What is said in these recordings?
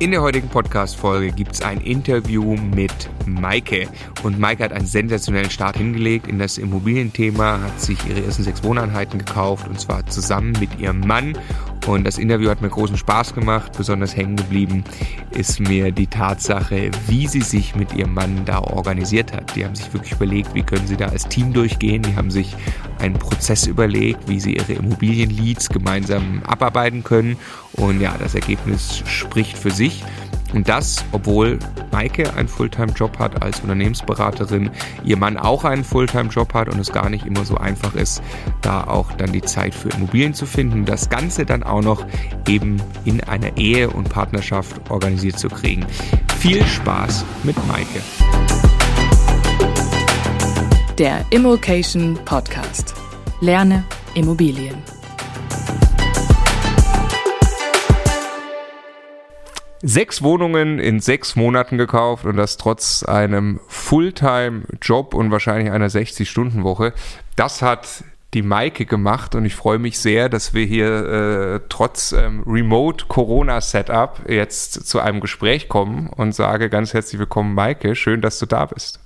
In der heutigen Podcast-Folge gibt es ein Interview mit Maike. Und Maike hat einen sensationellen Start hingelegt in das Immobilienthema, hat sich ihre ersten sechs Wohneinheiten gekauft und zwar zusammen mit ihrem Mann. Und das Interview hat mir großen Spaß gemacht. Besonders hängen geblieben ist mir die Tatsache, wie sie sich mit ihrem Mann da organisiert hat. Die haben sich wirklich überlegt, wie können sie da als Team durchgehen. Die haben sich einen Prozess überlegt, wie sie ihre Immobilienleads gemeinsam abarbeiten können. Und ja, das Ergebnis spricht für sich. Und das, obwohl Maike einen Fulltime-Job hat als Unternehmensberaterin, ihr Mann auch einen Fulltime-Job hat und es gar nicht immer so einfach ist, da auch dann die Zeit für Immobilien zu finden. Das Ganze dann auch noch eben in einer Ehe und Partnerschaft organisiert zu kriegen. Viel Spaß mit Maike. Der Immokation Podcast. Lerne Immobilien. Sechs Wohnungen in sechs Monaten gekauft und das trotz einem Fulltime-Job und wahrscheinlich einer 60-Stunden-Woche. Das hat die Maike gemacht und ich freue mich sehr, dass wir hier äh, trotz ähm, Remote-Corona-Setup jetzt zu einem Gespräch kommen und sage ganz herzlich willkommen, Maike. Schön, dass du da bist.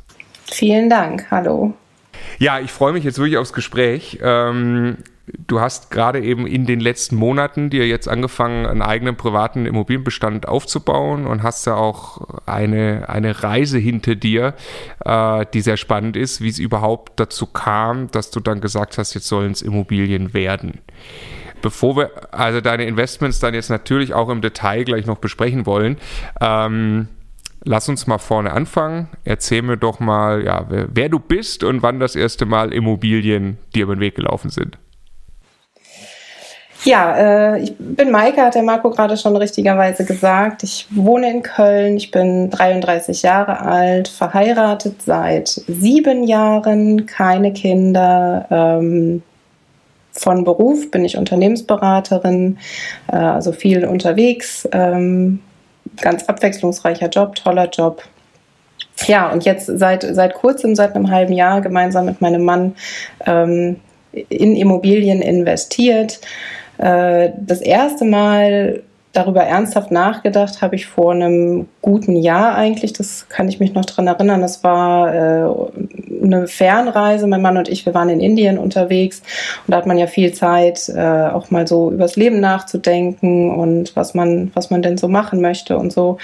Vielen Dank. Hallo. Ja, ich freue mich jetzt wirklich aufs Gespräch. Ähm, du hast gerade eben in den letzten Monaten dir jetzt angefangen, einen eigenen privaten Immobilienbestand aufzubauen und hast ja auch eine, eine Reise hinter dir, äh, die sehr spannend ist, wie es überhaupt dazu kam, dass du dann gesagt hast, jetzt sollen es Immobilien werden. Bevor wir also deine Investments dann jetzt natürlich auch im Detail gleich noch besprechen wollen, ähm, lass uns mal vorne anfangen. Erzähl mir doch mal, ja, wer, wer du bist und wann das erste Mal Immobilien dir über den Weg gelaufen sind. Ja, äh, ich bin Maike, hat der Marco gerade schon richtigerweise gesagt. Ich wohne in Köln, ich bin 33 Jahre alt, verheiratet seit sieben Jahren, keine Kinder. Ähm, von Beruf bin ich Unternehmensberaterin, äh, also viel unterwegs. Ähm, ganz abwechslungsreicher Job, toller Job. Ja, und jetzt seit, seit kurzem, seit einem halben Jahr gemeinsam mit meinem Mann ähm, in Immobilien investiert. Äh, das erste Mal darüber ernsthaft nachgedacht habe ich vor einem guten Jahr eigentlich. Das kann ich mich noch dran erinnern. Das war äh, eine Fernreise. Mein Mann und ich, wir waren in Indien unterwegs und da hat man ja viel Zeit, äh, auch mal so übers Leben nachzudenken und was man, was man denn so machen möchte und so.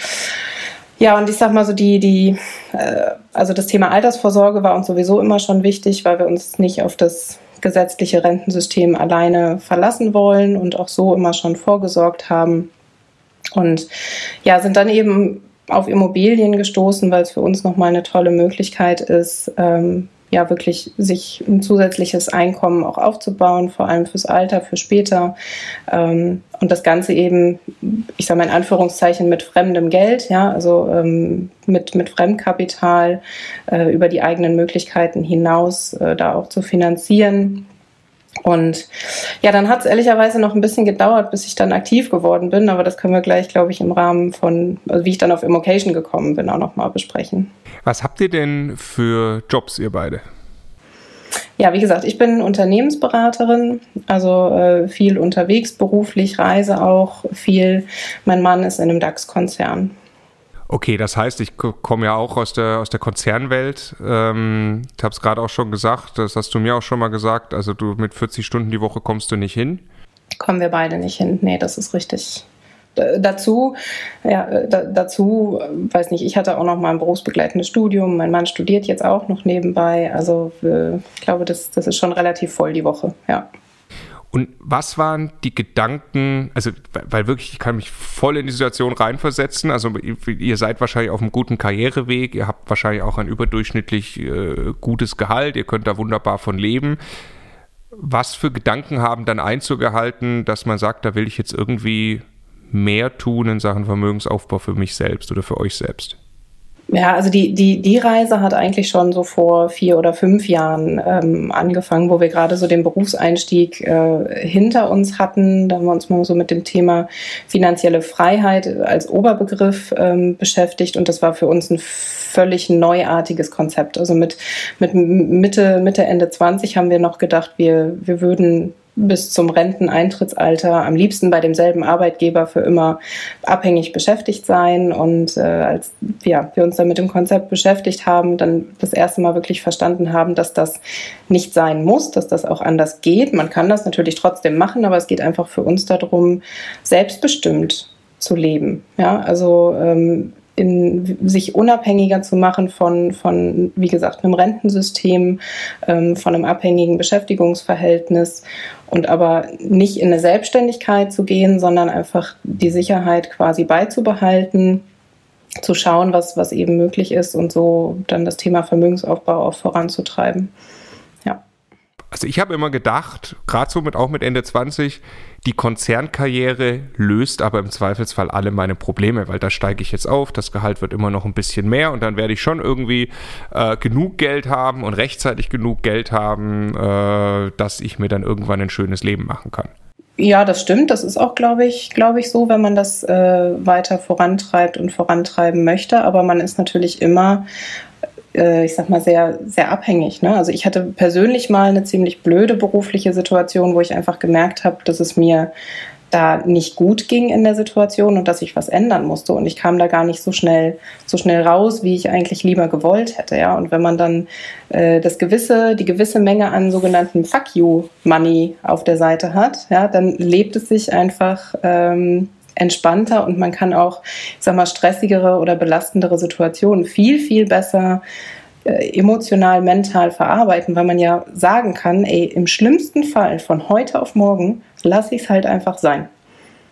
Ja, und ich sag mal so, die, die, äh, also das Thema Altersvorsorge war uns sowieso immer schon wichtig, weil wir uns nicht auf das gesetzliche Rentensystem alleine verlassen wollen und auch so immer schon vorgesorgt haben. Und ja, sind dann eben auf Immobilien gestoßen, weil es für uns nochmal eine tolle Möglichkeit ist, ähm, ja wirklich sich ein zusätzliches Einkommen auch aufzubauen, vor allem fürs Alter, für später. Ähm, und das Ganze eben, ich sage mal in Anführungszeichen, mit fremdem Geld, ja, also ähm, mit, mit Fremdkapital äh, über die eigenen Möglichkeiten hinaus äh, da auch zu finanzieren. Und ja, dann hat es ehrlicherweise noch ein bisschen gedauert, bis ich dann aktiv geworden bin, aber das können wir gleich, glaube ich, im Rahmen von, also wie ich dann auf Immocation gekommen bin, auch nochmal besprechen. Was habt ihr denn für Jobs, ihr beide? Ja, wie gesagt, ich bin Unternehmensberaterin, also äh, viel unterwegs beruflich, reise auch viel. Mein Mann ist in einem DAX-Konzern. Okay, das heißt, ich komme ja auch aus der, aus der Konzernwelt. Ähm, ich habe es gerade auch schon gesagt, das hast du mir auch schon mal gesagt. Also du mit 40 Stunden die Woche kommst du nicht hin. Kommen wir beide nicht hin. Nee, das ist richtig. dazu, ja, da, dazu, weiß nicht, ich hatte auch noch mal ein berufsbegleitendes Studium. Mein Mann studiert jetzt auch noch nebenbei. Also äh, ich glaube, das, das ist schon relativ voll die Woche, ja. Und was waren die Gedanken, also weil wirklich, ich kann mich voll in die Situation reinversetzen, also ihr seid wahrscheinlich auf einem guten Karriereweg, ihr habt wahrscheinlich auch ein überdurchschnittlich äh, gutes Gehalt, ihr könnt da wunderbar von leben. Was für Gedanken haben dann Einzug gehalten, dass man sagt, da will ich jetzt irgendwie mehr tun in Sachen Vermögensaufbau für mich selbst oder für euch selbst? Ja, also die, die, die Reise hat eigentlich schon so vor vier oder fünf Jahren ähm, angefangen, wo wir gerade so den Berufseinstieg äh, hinter uns hatten. Da haben wir uns mal so mit dem Thema finanzielle Freiheit als Oberbegriff ähm, beschäftigt und das war für uns ein völlig neuartiges Konzept. Also mit, mit Mitte, Mitte, Ende 20 haben wir noch gedacht, wir, wir würden bis zum Renteneintrittsalter am liebsten bei demselben Arbeitgeber für immer abhängig beschäftigt sein. Und äh, als ja, wir uns dann mit dem Konzept beschäftigt haben, dann das erste Mal wirklich verstanden haben, dass das nicht sein muss, dass das auch anders geht. Man kann das natürlich trotzdem machen, aber es geht einfach für uns darum, selbstbestimmt zu leben. Ja, also ähm, in, sich unabhängiger zu machen von, von, wie gesagt, einem Rentensystem, ähm, von einem abhängigen Beschäftigungsverhältnis und aber nicht in eine Selbstständigkeit zu gehen, sondern einfach die Sicherheit quasi beizubehalten, zu schauen, was, was eben möglich ist und so dann das Thema Vermögensaufbau auch voranzutreiben. Ja. Also ich habe immer gedacht, gerade so mit auch mit Ende 20, die Konzernkarriere löst aber im Zweifelsfall alle meine Probleme, weil da steige ich jetzt auf, das Gehalt wird immer noch ein bisschen mehr und dann werde ich schon irgendwie äh, genug Geld haben und rechtzeitig genug Geld haben, äh, dass ich mir dann irgendwann ein schönes Leben machen kann. Ja, das stimmt. Das ist auch, glaube ich, glaube ich, so, wenn man das äh, weiter vorantreibt und vorantreiben möchte. Aber man ist natürlich immer ich sag mal, sehr, sehr abhängig. Ne? Also ich hatte persönlich mal eine ziemlich blöde berufliche Situation, wo ich einfach gemerkt habe, dass es mir da nicht gut ging in der Situation und dass ich was ändern musste. Und ich kam da gar nicht so schnell, so schnell raus, wie ich eigentlich lieber gewollt hätte. Ja? Und wenn man dann äh, das gewisse, die gewisse Menge an sogenannten Fuck you Money auf der Seite hat, ja, dann lebt es sich einfach ähm, entspannter und man kann auch, ich sag mal, stressigere oder belastendere Situationen viel, viel besser äh, emotional, mental verarbeiten, weil man ja sagen kann, ey, im schlimmsten Fall von heute auf morgen lasse ich es halt einfach sein.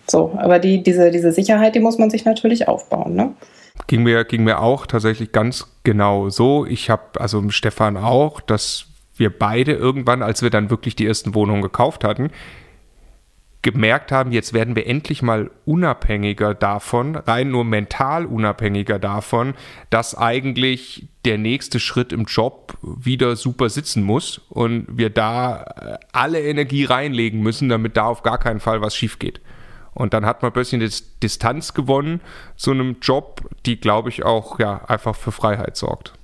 So, aber die, diese, diese Sicherheit, die muss man sich natürlich aufbauen, ne? Ging mir, ging mir auch tatsächlich ganz genau so. Ich habe, also Stefan auch, dass wir beide irgendwann, als wir dann wirklich die ersten Wohnungen gekauft hatten, gemerkt haben, jetzt werden wir endlich mal unabhängiger davon, rein nur mental unabhängiger davon, dass eigentlich der nächste Schritt im Job wieder super sitzen muss und wir da äh, alle Energie reinlegen müssen, damit da auf gar keinen Fall was schief geht. Und dann hat man plötzlich eine Distanz gewonnen zu einem Job, die, glaube ich, auch ja, einfach für Freiheit sorgt.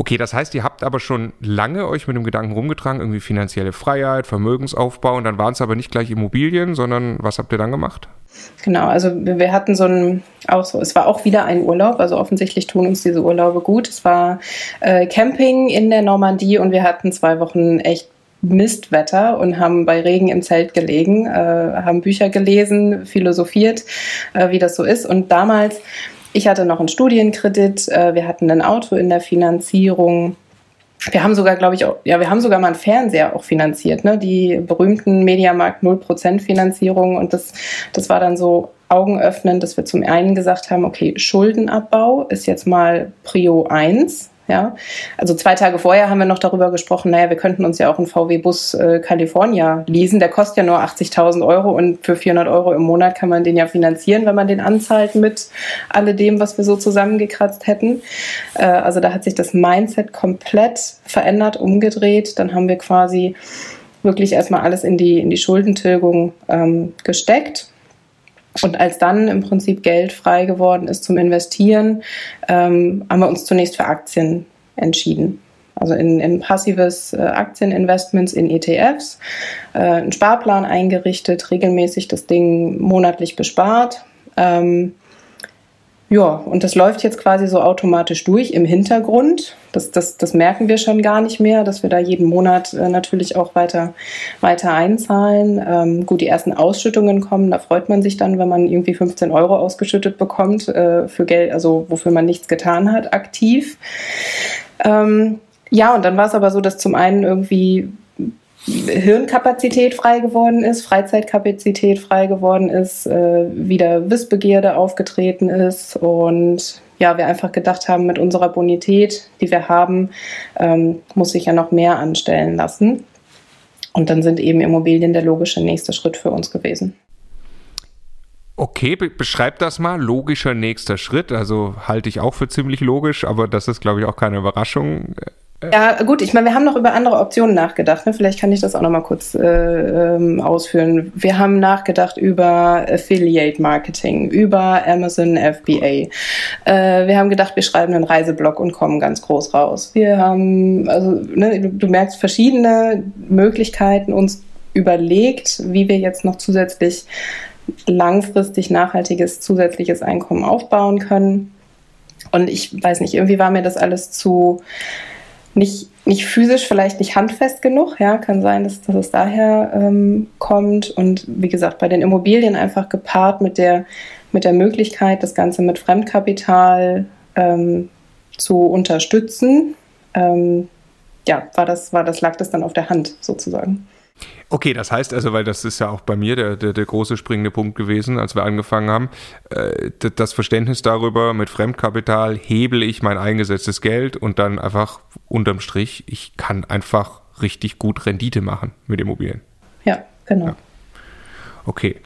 Okay, das heißt, ihr habt aber schon lange euch mit dem Gedanken rumgetragen, irgendwie finanzielle Freiheit, Vermögensaufbau und dann waren es aber nicht gleich Immobilien, sondern was habt ihr dann gemacht? Genau, also wir hatten so ein, auch so, es war auch wieder ein Urlaub, also offensichtlich tun uns diese Urlaube gut. Es war äh, Camping in der Normandie und wir hatten zwei Wochen echt Mistwetter und haben bei Regen im Zelt gelegen, äh, haben Bücher gelesen, philosophiert, äh, wie das so ist. Und damals ich hatte noch einen Studienkredit, äh, wir hatten ein Auto in der Finanzierung. Wir haben sogar, glaube ich, auch, ja, wir haben sogar mal einen Fernseher auch finanziert, ne? Die berühmten Mediamarkt 0% Finanzierung. Und das, das war dann so augenöffnend, dass wir zum einen gesagt haben, okay, Schuldenabbau ist jetzt mal Prio 1. Ja, also zwei Tage vorher haben wir noch darüber gesprochen, naja, wir könnten uns ja auch einen VW-Bus äh, California leasen. Der kostet ja nur 80.000 Euro und für 400 Euro im Monat kann man den ja finanzieren, wenn man den anzahlt mit alledem, was wir so zusammengekratzt hätten. Äh, also da hat sich das Mindset komplett verändert, umgedreht. Dann haben wir quasi wirklich erstmal alles in die, in die Schuldentilgung ähm, gesteckt und als dann im Prinzip Geld frei geworden ist zum Investieren, ähm, haben wir uns zunächst für Aktien entschieden. Also in, in passives äh, Aktieninvestments in ETFs, äh, einen Sparplan eingerichtet, regelmäßig das Ding monatlich bespart. Ähm, ja, und das läuft jetzt quasi so automatisch durch im Hintergrund. Das, das, das merken wir schon gar nicht mehr, dass wir da jeden Monat äh, natürlich auch weiter, weiter einzahlen. Ähm, gut, die ersten Ausschüttungen kommen, da freut man sich dann, wenn man irgendwie 15 Euro ausgeschüttet bekommt äh, für Geld, also wofür man nichts getan hat, aktiv. Ähm, ja, und dann war es aber so, dass zum einen irgendwie Hirnkapazität frei geworden ist, Freizeitkapazität frei geworden ist, äh, wieder Wissbegierde aufgetreten ist und ja, wir einfach gedacht haben, mit unserer Bonität, die wir haben, ähm, muss sich ja noch mehr anstellen lassen. Und dann sind eben Immobilien der logische nächste Schritt für uns gewesen. Okay, be beschreib das mal. Logischer nächster Schritt. Also halte ich auch für ziemlich logisch, aber das ist, glaube ich, auch keine Überraschung. Ja, gut, ich meine, wir haben noch über andere Optionen nachgedacht. Ne? Vielleicht kann ich das auch noch mal kurz äh, ähm, ausführen. Wir haben nachgedacht über Affiliate Marketing, über Amazon FBA. Äh, wir haben gedacht, wir schreiben einen Reiseblog und kommen ganz groß raus. Wir haben, also ne, du, du merkst verschiedene Möglichkeiten uns überlegt, wie wir jetzt noch zusätzlich langfristig nachhaltiges zusätzliches Einkommen aufbauen können. Und ich weiß nicht, irgendwie war mir das alles zu nicht, nicht physisch, vielleicht nicht handfest genug. Ja, kann sein, dass, dass es daher ähm, kommt. Und wie gesagt, bei den Immobilien einfach gepaart mit der, mit der Möglichkeit, das Ganze mit Fremdkapital ähm, zu unterstützen. Ähm, ja, war das, war das, lag das dann auf der Hand sozusagen. Okay, das heißt also, weil das ist ja auch bei mir der, der, der große springende Punkt gewesen, als wir angefangen haben, äh, das Verständnis darüber, mit Fremdkapital hebel ich mein eingesetztes Geld und dann einfach unterm Strich, ich kann einfach richtig gut Rendite machen mit Immobilien. Ja, genau. Ja. Okay.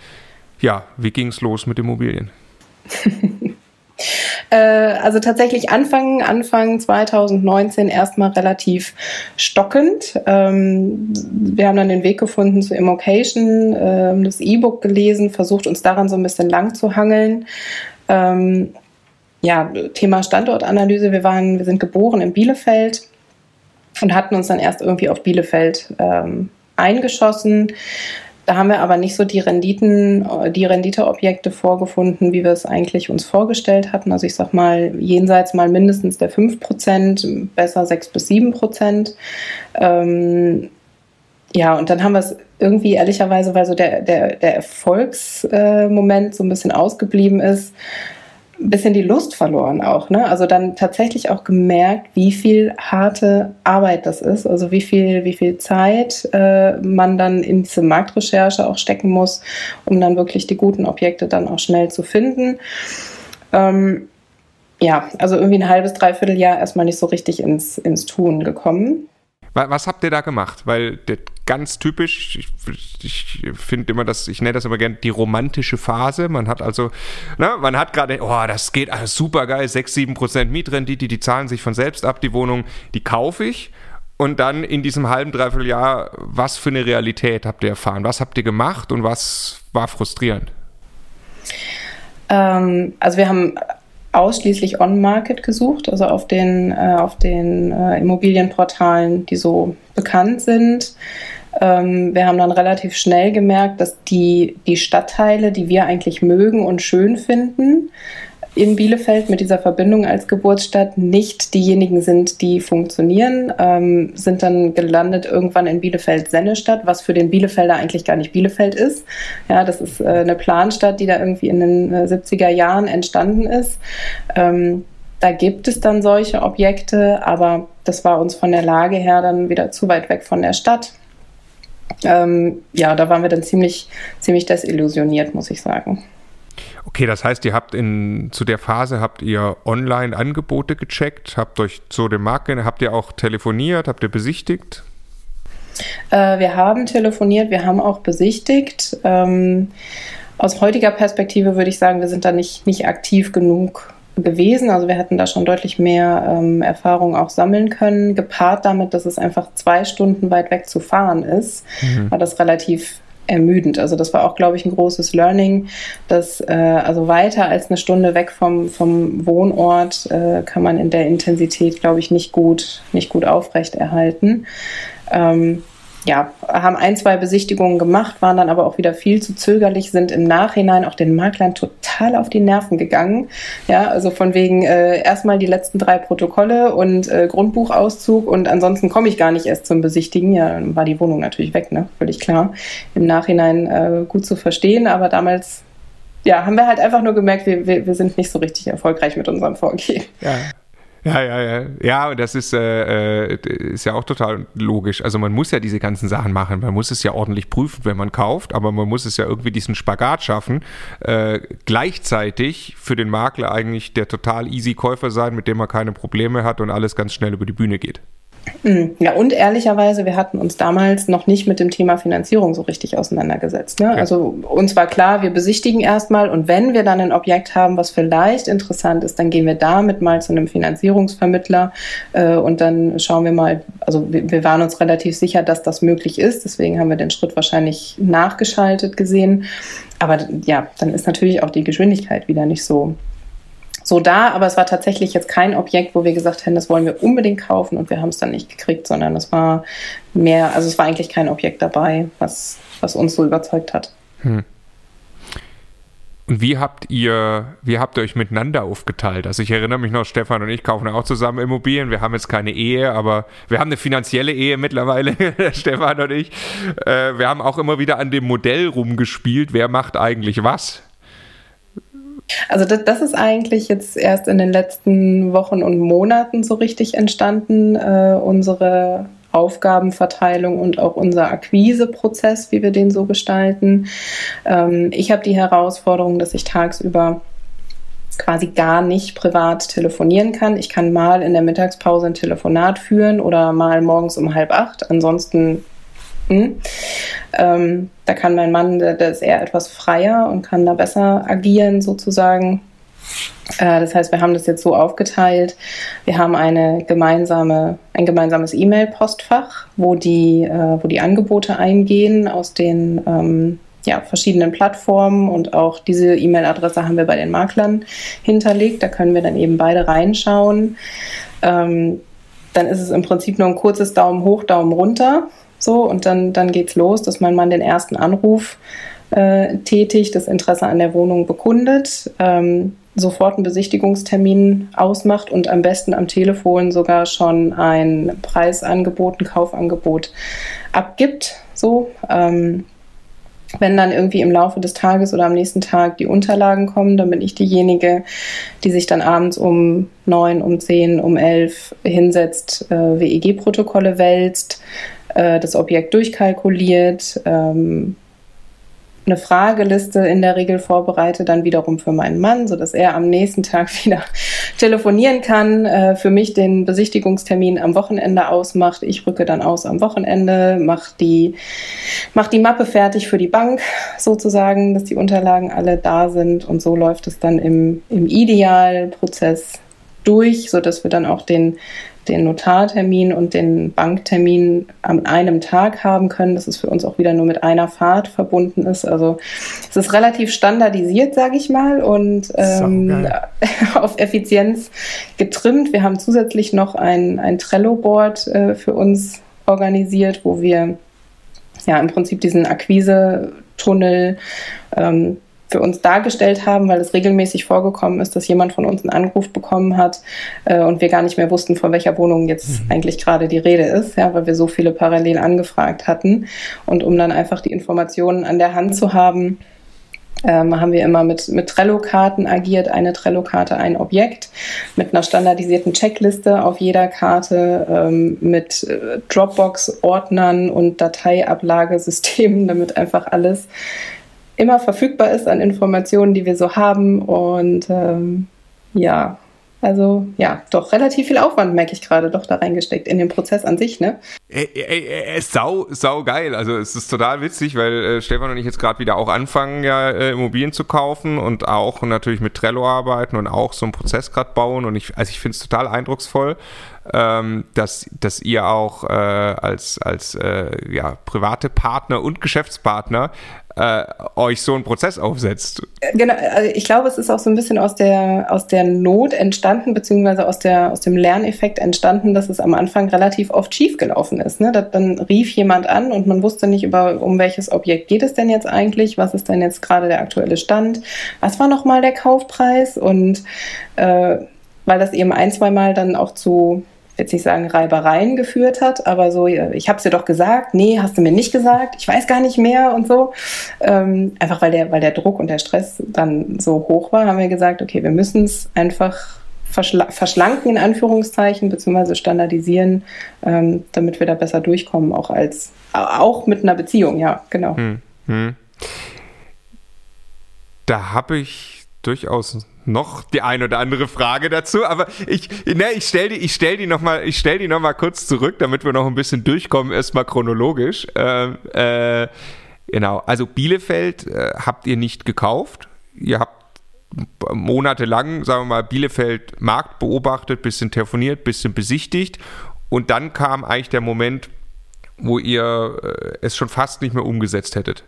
Ja, wie ging es los mit Immobilien? Äh, also tatsächlich Anfang, Anfang 2019 erstmal relativ stockend. Ähm, wir haben dann den Weg gefunden zu Immocation, äh, das E-Book gelesen, versucht uns daran so ein bisschen lang zu hangeln. Ähm, ja, Thema Standortanalyse. Wir waren, wir sind geboren in Bielefeld und hatten uns dann erst irgendwie auf Bielefeld ähm, eingeschossen. Da haben wir aber nicht so die Renditen, die Renditeobjekte vorgefunden, wie wir es eigentlich uns vorgestellt hatten. Also ich sag mal, jenseits mal mindestens der 5%, besser 6 bis 7%. Ähm, ja, und dann haben wir es irgendwie ehrlicherweise, weil so der, der, der Erfolgsmoment äh, so ein bisschen ausgeblieben ist, ein bisschen die Lust verloren auch. Ne? Also dann tatsächlich auch gemerkt, wie viel harte Arbeit das ist, also wie viel, wie viel Zeit äh, man dann in diese Marktrecherche auch stecken muss, um dann wirklich die guten Objekte dann auch schnell zu finden. Ähm, ja, also irgendwie ein halbes, dreiviertel Jahr erstmal nicht so richtig ins, ins Tun gekommen. Was habt ihr da gemacht? Weil ganz typisch, ich, ich finde immer das, ich nenne das immer gerne die romantische Phase. Man hat also, na, man hat gerade, oh, das geht super geil, 6, 7 Prozent Mietrendite, die zahlen sich von selbst ab, die Wohnung, die kaufe ich. Und dann in diesem halben, dreiviertel Jahr, was für eine Realität habt ihr erfahren? Was habt ihr gemacht und was war frustrierend? Ähm, also wir haben ausschließlich on-market gesucht, also auf den, äh, auf den äh, Immobilienportalen, die so bekannt sind. Ähm, wir haben dann relativ schnell gemerkt, dass die, die Stadtteile, die wir eigentlich mögen und schön finden, in Bielefeld mit dieser Verbindung als Geburtsstadt nicht diejenigen sind, die funktionieren, ähm, sind dann gelandet irgendwann in Bielefeld-Sennestadt, was für den Bielefelder eigentlich gar nicht Bielefeld ist. Ja, das ist äh, eine Planstadt, die da irgendwie in den äh, 70er Jahren entstanden ist. Ähm, da gibt es dann solche Objekte, aber das war uns von der Lage her dann wieder zu weit weg von der Stadt. Ähm, ja, da waren wir dann ziemlich, ziemlich desillusioniert, muss ich sagen. Okay, das heißt, ihr habt in, zu der Phase habt ihr Online-Angebote gecheckt, habt euch zu dem Markt, habt ihr auch telefoniert, habt ihr besichtigt? Äh, wir haben telefoniert, wir haben auch besichtigt. Ähm, aus heutiger Perspektive würde ich sagen, wir sind da nicht, nicht aktiv genug gewesen. Also wir hätten da schon deutlich mehr ähm, Erfahrung auch sammeln können. Gepaart damit, dass es einfach zwei Stunden weit weg zu fahren ist, mhm. war das relativ ermüdend. Also das war auch, glaube ich, ein großes Learning, dass äh, also weiter als eine Stunde weg vom, vom Wohnort äh, kann man in der Intensität, glaube ich, nicht gut, nicht gut aufrechterhalten. Ähm, ja, haben ein, zwei Besichtigungen gemacht, waren dann aber auch wieder viel zu zögerlich, sind im Nachhinein auch den Maklern total auf die Nerven gegangen. Ja, also von wegen äh, erstmal die letzten drei Protokolle und äh, Grundbuchauszug und ansonsten komme ich gar nicht erst zum Besichtigen. Ja, dann war die Wohnung natürlich weg, ne? Völlig klar. Im Nachhinein äh, gut zu verstehen, aber damals ja, haben wir halt einfach nur gemerkt, wir, wir, wir sind nicht so richtig erfolgreich mit unserem Vorgehen. Ja. Ja, ja, ja. Ja, und das ist, äh, äh, ist ja auch total logisch. Also man muss ja diese ganzen Sachen machen. Man muss es ja ordentlich prüfen, wenn man kauft, aber man muss es ja irgendwie diesen Spagat schaffen. Äh, gleichzeitig für den Makler eigentlich der total easy Käufer sein, mit dem man keine Probleme hat und alles ganz schnell über die Bühne geht. Hm, ja, und ehrlicherweise, wir hatten uns damals noch nicht mit dem Thema Finanzierung so richtig auseinandergesetzt. Ne? Ja. Also uns war klar, wir besichtigen erstmal und wenn wir dann ein Objekt haben, was vielleicht interessant ist, dann gehen wir damit mal zu einem Finanzierungsvermittler äh, und dann schauen wir mal, also wir, wir waren uns relativ sicher, dass das möglich ist. Deswegen haben wir den Schritt wahrscheinlich nachgeschaltet gesehen. Aber ja, dann ist natürlich auch die Geschwindigkeit wieder nicht so so da, aber es war tatsächlich jetzt kein Objekt, wo wir gesagt hätten, das wollen wir unbedingt kaufen und wir haben es dann nicht gekriegt, sondern es war mehr, also es war eigentlich kein Objekt dabei, was, was uns so überzeugt hat. Hm. Und wie habt ihr, wie habt ihr euch miteinander aufgeteilt? Also ich erinnere mich noch, Stefan und ich kaufen auch zusammen Immobilien. Wir haben jetzt keine Ehe, aber wir haben eine finanzielle Ehe mittlerweile, Stefan und ich. Äh, wir haben auch immer wieder an dem Modell rumgespielt, wer macht eigentlich was. Also das, das, ist eigentlich jetzt erst in den letzten Wochen und Monaten so richtig entstanden, äh, unsere Aufgabenverteilung und auch unser Akquiseprozess, wie wir den so gestalten. Ähm, ich habe die Herausforderung, dass ich tagsüber quasi gar nicht privat telefonieren kann. Ich kann mal in der Mittagspause ein Telefonat führen oder mal morgens um halb acht. Ansonsten hm? Ähm, da kann mein Mann, der, der, ist eher etwas freier und kann da besser agieren sozusagen. Äh, das heißt, wir haben das jetzt so aufgeteilt. Wir haben eine gemeinsame, ein gemeinsames E-Mail-Postfach, wo die, äh, wo die Angebote eingehen aus den ähm, ja, verschiedenen Plattformen und auch diese E-Mail-Adresse haben wir bei den Maklern hinterlegt. Da können wir dann eben beide reinschauen. Ähm, dann ist es im Prinzip nur ein kurzes Daumen hoch, Daumen runter. So, und dann, dann geht's los, dass mein Mann den ersten Anruf äh, tätigt, das Interesse an der Wohnung bekundet, ähm, sofort einen Besichtigungstermin ausmacht und am besten am Telefon sogar schon ein Preisangebot, ein Kaufangebot abgibt. So, ähm, wenn dann irgendwie im Laufe des Tages oder am nächsten Tag die Unterlagen kommen, dann bin ich diejenige, die sich dann abends um neun, um zehn, um elf hinsetzt, äh, WEG-Protokolle wälzt, äh, das Objekt durchkalkuliert, ähm, eine Frageliste in der Regel vorbereite, dann wiederum für meinen Mann, sodass er am nächsten Tag wieder telefonieren kann, äh, für mich den Besichtigungstermin am Wochenende ausmacht. Ich rücke dann aus am Wochenende, mache die, mach die Mappe fertig für die Bank sozusagen, dass die Unterlagen alle da sind und so läuft es dann im, im Idealprozess durch, sodass wir dann auch den den Notartermin und den Banktermin an einem Tag haben können, dass es für uns auch wieder nur mit einer Fahrt verbunden ist. Also es ist relativ standardisiert, sage ich mal, und ähm, auf Effizienz getrimmt. Wir haben zusätzlich noch ein, ein Trello-Board äh, für uns organisiert, wo wir ja im Prinzip diesen Akquise-Tunnel ähm, für uns dargestellt haben, weil es regelmäßig vorgekommen ist, dass jemand von uns einen Anruf bekommen hat äh, und wir gar nicht mehr wussten, von welcher Wohnung jetzt mhm. eigentlich gerade die Rede ist, ja, weil wir so viele parallel angefragt hatten. Und um dann einfach die Informationen an der Hand zu haben, ähm, haben wir immer mit, mit Trello-Karten agiert, eine Trello-Karte, ein Objekt, mit einer standardisierten Checkliste auf jeder Karte, ähm, mit äh, Dropbox-Ordnern und Dateiablagesystemen, damit einfach alles immer verfügbar ist an Informationen, die wir so haben. Und ähm, ja, also ja, doch relativ viel Aufwand, merke ich gerade, doch da reingesteckt in den Prozess an sich, ne? Ey, ey, ey, sau, sau geil. Also es ist total witzig, weil äh, Stefan und ich jetzt gerade wieder auch anfangen, ja, äh, Immobilien zu kaufen und auch natürlich mit Trello arbeiten und auch so einen Prozess gerade bauen. Und ich, also ich finde es total eindrucksvoll, ähm, dass, dass ihr auch äh, als, als äh, ja, private Partner und Geschäftspartner äh, euch so einen Prozess aufsetzt. Genau, also ich glaube, es ist auch so ein bisschen aus der, aus der Not entstanden, beziehungsweise aus, der, aus dem Lerneffekt entstanden, dass es am Anfang relativ oft schiefgelaufen ist. Ne? dann rief jemand an und man wusste nicht, über, um welches Objekt geht es denn jetzt eigentlich, was ist denn jetzt gerade der aktuelle Stand, was war nochmal der Kaufpreis und äh, weil das eben ein, zwei Mal dann auch zu jetzt nicht sagen Reibereien geführt hat, aber so, ich habe es dir doch gesagt, nee, hast du mir nicht gesagt, ich weiß gar nicht mehr und so. Ähm, einfach weil der, weil der Druck und der Stress dann so hoch war, haben wir gesagt, okay, wir müssen es einfach verschla verschlanken in Anführungszeichen, beziehungsweise standardisieren, ähm, damit wir da besser durchkommen, auch als auch mit einer Beziehung, ja, genau. Hm, hm. Da habe ich durchaus noch die ein oder andere Frage dazu, aber ich, ne, ich stelle die, ich stell die nochmal, ich stell noch kurz zurück, damit wir noch ein bisschen durchkommen, erstmal chronologisch. Ähm, äh, genau, also Bielefeld äh, habt ihr nicht gekauft, ihr habt monatelang, sagen wir mal, Bielefeld Markt beobachtet, bisschen telefoniert, bisschen besichtigt und dann kam eigentlich der Moment, wo ihr äh, es schon fast nicht mehr umgesetzt hättet.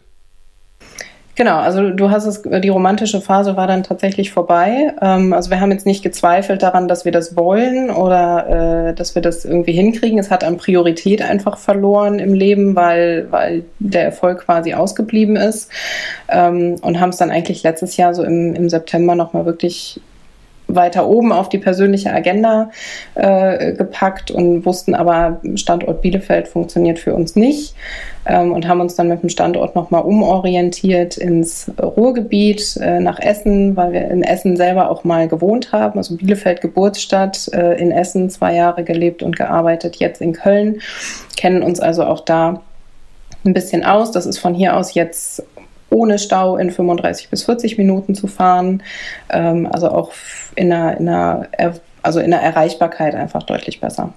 Genau, also du hast es, die romantische Phase war dann tatsächlich vorbei. Ähm, also wir haben jetzt nicht gezweifelt daran, dass wir das wollen oder äh, dass wir das irgendwie hinkriegen. Es hat an Priorität einfach verloren im Leben, weil, weil der Erfolg quasi ausgeblieben ist. Ähm, und haben es dann eigentlich letztes Jahr so im, im September nochmal wirklich weiter oben auf die persönliche Agenda äh, gepackt und wussten aber, Standort Bielefeld funktioniert für uns nicht ähm, und haben uns dann mit dem Standort nochmal umorientiert ins Ruhrgebiet äh, nach Essen, weil wir in Essen selber auch mal gewohnt haben. Also Bielefeld Geburtsstadt, äh, in Essen zwei Jahre gelebt und gearbeitet, jetzt in Köln, kennen uns also auch da ein bisschen aus. Das ist von hier aus jetzt ohne Stau in 35 bis 40 Minuten zu fahren. Ähm, also auch in einer, in einer, also in der Erreichbarkeit einfach deutlich besser.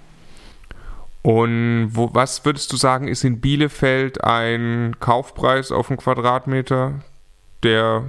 Und wo, was würdest du sagen, ist in Bielefeld ein Kaufpreis auf einen Quadratmeter, der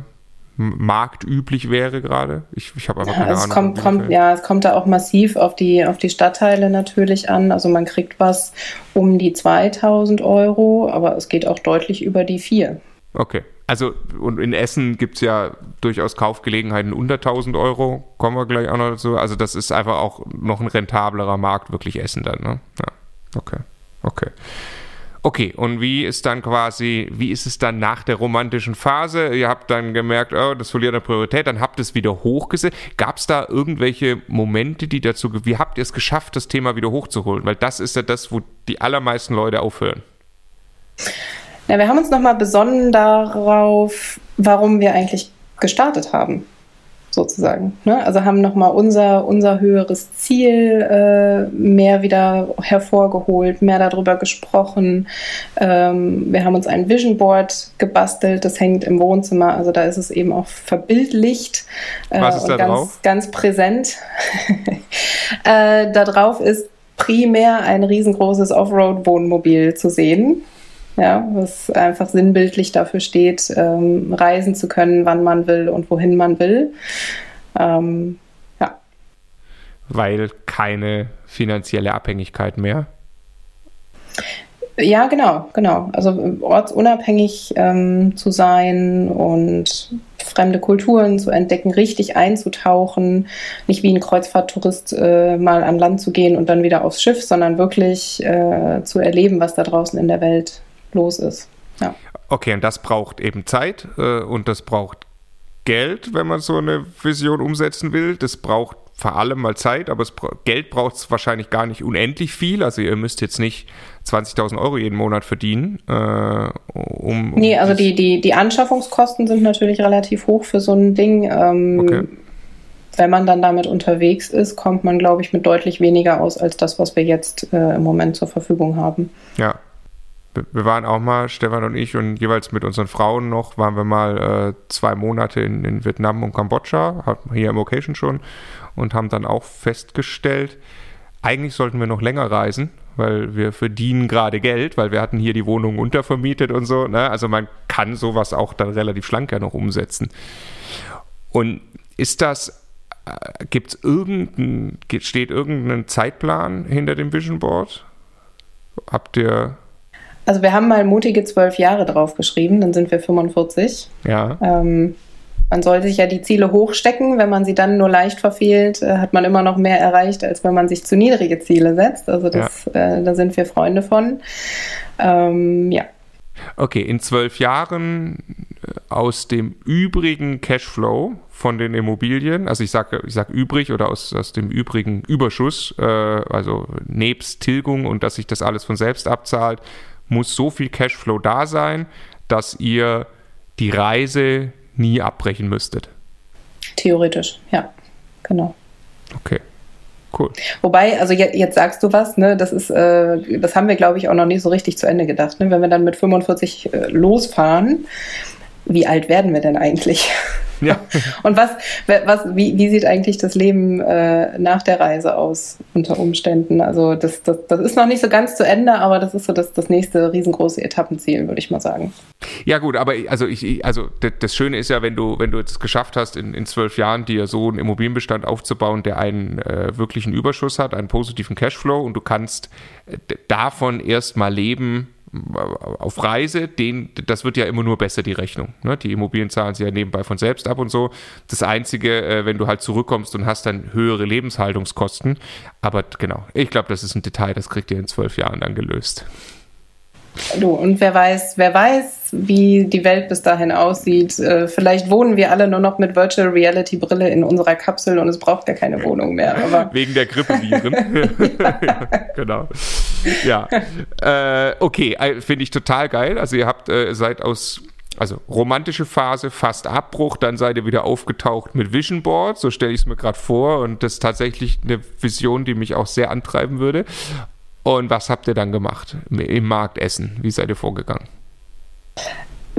marktüblich wäre gerade? Ich, ich habe einfach keine es Ahnung. Kommt, kommt, ja, es kommt da auch massiv auf die, auf die Stadtteile natürlich an. Also man kriegt was um die 2000 Euro, aber es geht auch deutlich über die 4. Okay. Also, und in Essen gibt es ja durchaus Kaufgelegenheiten unter 1000 Euro. Kommen wir gleich auch noch dazu. Also, das ist einfach auch noch ein rentablerer Markt, wirklich Essen dann, ne? Ja. Okay. Okay. Okay, und wie ist dann quasi, wie ist es dann nach der romantischen Phase? Ihr habt dann gemerkt, oh, das verliert eine Priorität, dann habt ihr es wieder hochgesetzt. Gab es da irgendwelche Momente, die dazu, wie habt ihr es geschafft, das Thema wieder hochzuholen? Weil das ist ja das, wo die allermeisten Leute aufhören. Ja, wir haben uns nochmal besonnen darauf, warum wir eigentlich gestartet haben, sozusagen. Ne? Also haben nochmal unser, unser höheres Ziel äh, mehr wieder hervorgeholt, mehr darüber gesprochen. Ähm, wir haben uns ein Vision Board gebastelt, das hängt im Wohnzimmer, also da ist es eben auch verbildlicht äh, Was ist und da ganz, drauf? ganz präsent. äh, da drauf ist primär ein riesengroßes Offroad-Wohnmobil zu sehen ja, was einfach sinnbildlich dafür steht, ähm, reisen zu können, wann man will und wohin man will. Ähm, ja. Weil keine finanzielle Abhängigkeit mehr. Ja, genau, genau. Also ortsunabhängig ähm, zu sein und fremde Kulturen zu entdecken, richtig einzutauchen, nicht wie ein Kreuzfahrttourist äh, mal an Land zu gehen und dann wieder aufs Schiff, sondern wirklich äh, zu erleben, was da draußen in der Welt los ist. Ja. Okay, und das braucht eben Zeit äh, und das braucht Geld, wenn man so eine Vision umsetzen will. Das braucht vor allem mal Zeit, aber es, Geld braucht es wahrscheinlich gar nicht unendlich viel. Also ihr müsst jetzt nicht 20.000 Euro jeden Monat verdienen. Äh, um, um nee, also die, die, die Anschaffungskosten sind natürlich relativ hoch für so ein Ding. Ähm, okay. Wenn man dann damit unterwegs ist, kommt man, glaube ich, mit deutlich weniger aus als das, was wir jetzt äh, im Moment zur Verfügung haben. Ja, wir waren auch mal, Stefan und ich, und jeweils mit unseren Frauen noch, waren wir mal äh, zwei Monate in, in, Vietnam und Kambodscha, hier im Location schon und haben dann auch festgestellt, eigentlich sollten wir noch länger reisen, weil wir verdienen gerade Geld, weil wir hatten hier die Wohnung untervermietet und so. Ne? Also man kann sowas auch dann relativ schlank ja noch umsetzen. Und ist das, äh, gibt es irgendein, steht irgendein Zeitplan hinter dem Vision Board? Habt ihr also wir haben mal mutige zwölf Jahre draufgeschrieben, dann sind wir 45. Ja. Ähm, man soll sich ja die Ziele hochstecken. Wenn man sie dann nur leicht verfehlt, äh, hat man immer noch mehr erreicht, als wenn man sich zu niedrige Ziele setzt. Also das, ja. äh, da sind wir Freunde von. Ähm, ja. Okay, in zwölf Jahren äh, aus dem übrigen Cashflow von den Immobilien, also ich sage ich sag übrig oder aus, aus dem übrigen Überschuss, äh, also nebst Tilgung und dass sich das alles von selbst abzahlt, muss so viel Cashflow da sein, dass ihr die Reise nie abbrechen müsstet. Theoretisch, ja, genau. Okay. Cool. Wobei, also jetzt, jetzt sagst du was, ne? Das ist, äh, das haben wir, glaube ich, auch noch nicht so richtig zu Ende gedacht. Ne? Wenn wir dann mit 45 äh, losfahren, wie alt werden wir denn eigentlich? Ja. Und was, was, wie, wie sieht eigentlich das Leben äh, nach der Reise aus unter Umständen? Also das, das, das ist noch nicht so ganz zu Ende, aber das ist so das, das nächste riesengroße Etappenziel, würde ich mal sagen. Ja gut, aber also ich, also das Schöne ist ja, wenn du, wenn du es geschafft hast, in, in zwölf Jahren dir so einen Immobilienbestand aufzubauen, der einen äh, wirklichen Überschuss hat, einen positiven Cashflow und du kannst äh, davon erstmal leben, auf Reise, den, das wird ja immer nur besser, die Rechnung. Ne? Die Immobilien zahlen sich ja nebenbei von selbst ab und so. Das Einzige, äh, wenn du halt zurückkommst und hast dann höhere Lebenshaltungskosten. Aber genau, ich glaube, das ist ein Detail, das kriegt ihr in zwölf Jahren dann gelöst. Du, und wer weiß, wer weiß, wie die Welt bis dahin aussieht. Äh, vielleicht wohnen wir alle nur noch mit Virtual Reality Brille in unserer Kapsel und es braucht gar keine Wohnung mehr. Wegen der Grippeviren. ja. genau. Ja. Äh, okay, äh, finde ich total geil. Also ihr habt äh, seid aus also romantische Phase, fast Abbruch, dann seid ihr wieder aufgetaucht mit Vision Board, so stelle ich es mir gerade vor und das ist tatsächlich eine Vision, die mich auch sehr antreiben würde. Und was habt ihr dann gemacht im Markt Essen? Wie seid ihr vorgegangen?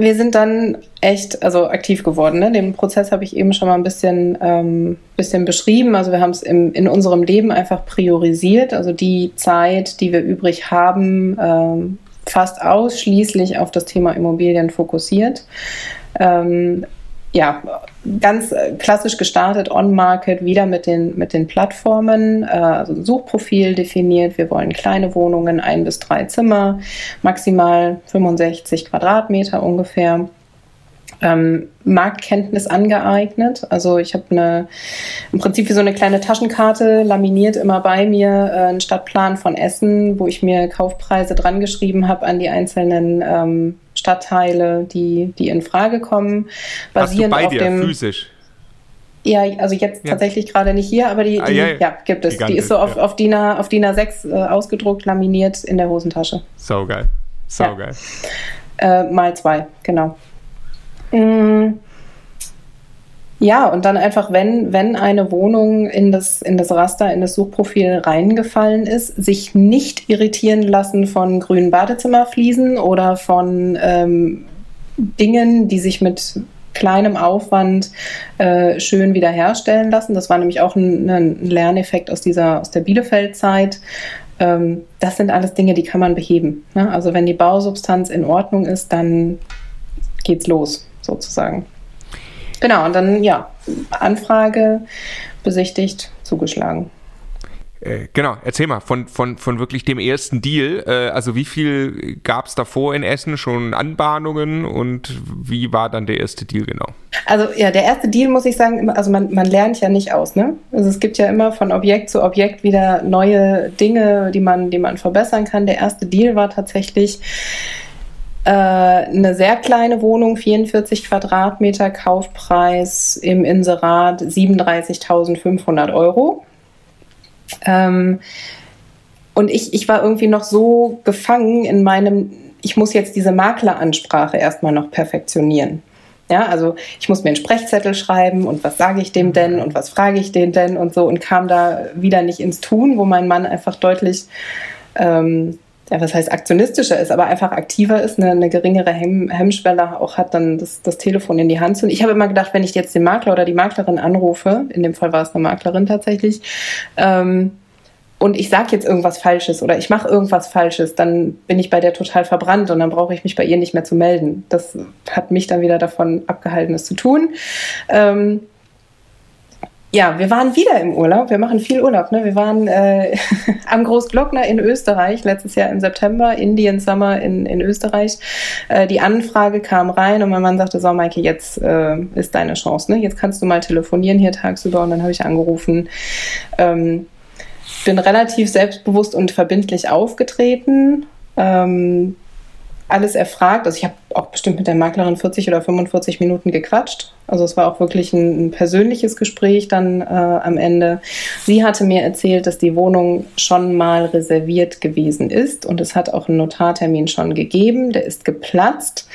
Wir sind dann echt also aktiv geworden. Ne? Den Prozess habe ich eben schon mal ein bisschen, ähm, bisschen beschrieben. Also wir haben es in unserem Leben einfach priorisiert. Also die Zeit, die wir übrig haben, ähm, fast ausschließlich auf das Thema Immobilien fokussiert. Ähm, ja, ganz äh, klassisch gestartet, on-market, wieder mit den, mit den Plattformen, äh, also ein Suchprofil definiert. Wir wollen kleine Wohnungen, ein bis drei Zimmer, maximal 65 Quadratmeter ungefähr. Ähm, Marktkenntnis angeeignet. Also ich habe eine im Prinzip wie so eine kleine Taschenkarte laminiert immer bei mir, äh, einen Stadtplan von Essen, wo ich mir Kaufpreise dran geschrieben habe an die einzelnen ähm, Stadtteile, die, die in Frage kommen. Basierend Hast du bei dir, dem, physisch? Ja, also jetzt ja. tatsächlich gerade nicht hier, aber die, die ah, ja, ja. gibt es. Gigantisch, die ist so auf, auf, DIN A, auf DIN A6 äh, ausgedruckt, laminiert in der Hosentasche. So geil. So geil. Äh, mal zwei, genau. Mm. Ja, und dann einfach, wenn, wenn eine Wohnung in das, in das Raster, in das Suchprofil reingefallen ist, sich nicht irritieren lassen von grünen Badezimmerfliesen oder von ähm, Dingen, die sich mit kleinem Aufwand äh, schön wiederherstellen lassen. Das war nämlich auch ein, ein Lerneffekt aus dieser, aus der Bielefeld-Zeit. Ähm, das sind alles Dinge, die kann man beheben. Ne? Also wenn die Bausubstanz in Ordnung ist, dann geht's los, sozusagen. Genau, und dann, ja, Anfrage besichtigt, zugeschlagen. Äh, genau, erzähl mal von, von, von wirklich dem ersten Deal. Äh, also wie viel gab es davor in Essen schon Anbahnungen und wie war dann der erste Deal genau? Also ja, der erste Deal muss ich sagen, also man, man lernt ja nicht aus, ne? Also es gibt ja immer von Objekt zu Objekt wieder neue Dinge, die man, die man verbessern kann. Der erste Deal war tatsächlich eine sehr kleine Wohnung, 44 Quadratmeter, Kaufpreis im Inserat 37.500 Euro. Ähm, und ich, ich war irgendwie noch so gefangen in meinem, ich muss jetzt diese Makleransprache erstmal noch perfektionieren. Ja, also ich muss mir einen Sprechzettel schreiben und was sage ich dem denn und was frage ich den denn und so und kam da wieder nicht ins Tun, wo mein Mann einfach deutlich ähm, ja, was heißt aktionistischer ist, aber einfach aktiver ist, eine, eine geringere Hemm Hemmschwelle auch hat, dann das, das Telefon in die Hand zu. Und ich habe immer gedacht, wenn ich jetzt den Makler oder die Maklerin anrufe, in dem Fall war es eine Maklerin tatsächlich, ähm, und ich sage jetzt irgendwas Falsches oder ich mache irgendwas Falsches, dann bin ich bei der total verbrannt und dann brauche ich mich bei ihr nicht mehr zu melden. Das hat mich dann wieder davon abgehalten, es zu tun. Ähm, ja, wir waren wieder im Urlaub. Wir machen viel Urlaub. Ne? Wir waren äh, am Großglockner in Österreich letztes Jahr im September, Indian Summer in, in Österreich. Äh, die Anfrage kam rein und mein Mann sagte, so Maike, jetzt äh, ist deine Chance. Ne? Jetzt kannst du mal telefonieren hier tagsüber. Und dann habe ich angerufen. Ähm, bin relativ selbstbewusst und verbindlich aufgetreten. Ähm, alles erfragt. Also ich habe auch bestimmt mit der Maklerin 40 oder 45 Minuten gequatscht. Also es war auch wirklich ein, ein persönliches Gespräch dann äh, am Ende. Sie hatte mir erzählt, dass die Wohnung schon mal reserviert gewesen ist und es hat auch einen Notartermin schon gegeben. Der ist geplatzt,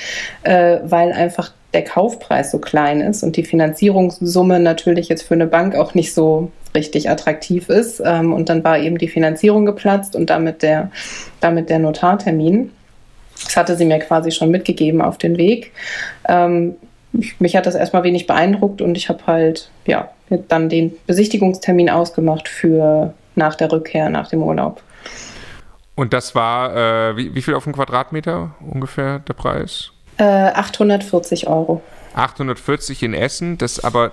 äh, weil einfach der Kaufpreis so klein ist und die Finanzierungssumme natürlich jetzt für eine Bank auch nicht so richtig attraktiv ist. Ähm, und dann war eben die Finanzierung geplatzt und damit der, damit der Notartermin. Das hatte sie mir quasi schon mitgegeben auf den Weg. Ähm, mich hat das erstmal wenig beeindruckt und ich habe halt, ja, dann den Besichtigungstermin ausgemacht für nach der Rückkehr, nach dem Urlaub. Und das war, äh, wie, wie, viel auf den Quadratmeter ungefähr der Preis? Äh, 840 Euro. 840 in Essen, das aber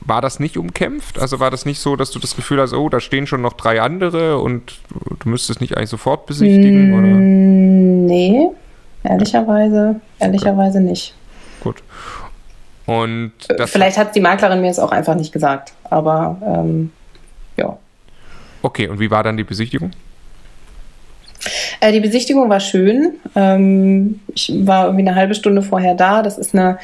war das nicht umkämpft? Also war das nicht so, dass du das Gefühl hast, oh, da stehen schon noch drei andere und du müsstest nicht eigentlich sofort besichtigen? Mm, oder? Nee, ehrlicherweise, ehrlicherweise nicht. Gut. Und äh, Vielleicht hat die Maklerin mir es auch einfach nicht gesagt, aber ähm, ja. Okay, und wie war dann die Besichtigung? Äh, die Besichtigung war schön. Ähm, ich war irgendwie eine halbe Stunde vorher da. Das ist eine,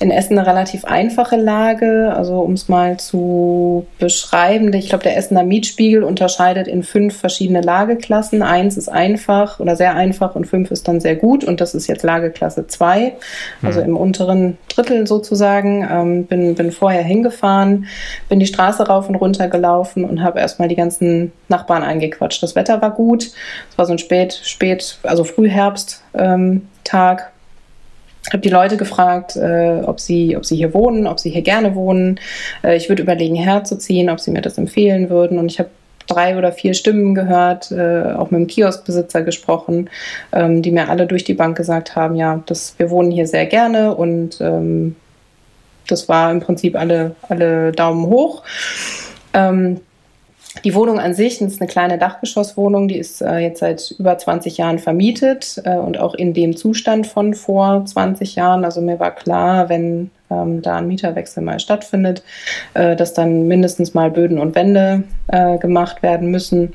in Essen eine relativ einfache Lage. Also um es mal zu beschreiben, ich glaube, der Essener Mietspiegel unterscheidet in fünf verschiedene Lageklassen. Eins ist einfach oder sehr einfach und fünf ist dann sehr gut. Und das ist jetzt Lageklasse zwei, also mhm. im unteren Drittel sozusagen. Ähm, bin, bin vorher hingefahren, bin die Straße rauf und runter gelaufen und habe erstmal die ganzen Nachbarn eingequatscht. Das Wetter war gut. Es war so ein spät, spät, also Frühherbst ähm, Tag. Habe die Leute gefragt, äh, ob, sie, ob sie hier wohnen, ob sie hier gerne wohnen. Äh, ich würde überlegen, herzuziehen, ob sie mir das empfehlen würden. Und ich habe drei oder vier Stimmen gehört, äh, auch mit dem Kioskbesitzer gesprochen, ähm, die mir alle durch die Bank gesagt haben, ja, das, wir wohnen hier sehr gerne und ähm, das war im Prinzip alle, alle Daumen hoch. Ähm, die Wohnung an sich ist eine kleine Dachgeschosswohnung, die ist äh, jetzt seit über 20 Jahren vermietet äh, und auch in dem Zustand von vor 20 Jahren. Also mir war klar, wenn ähm, da ein Mieterwechsel mal stattfindet, äh, dass dann mindestens mal Böden und Wände äh, gemacht werden müssen.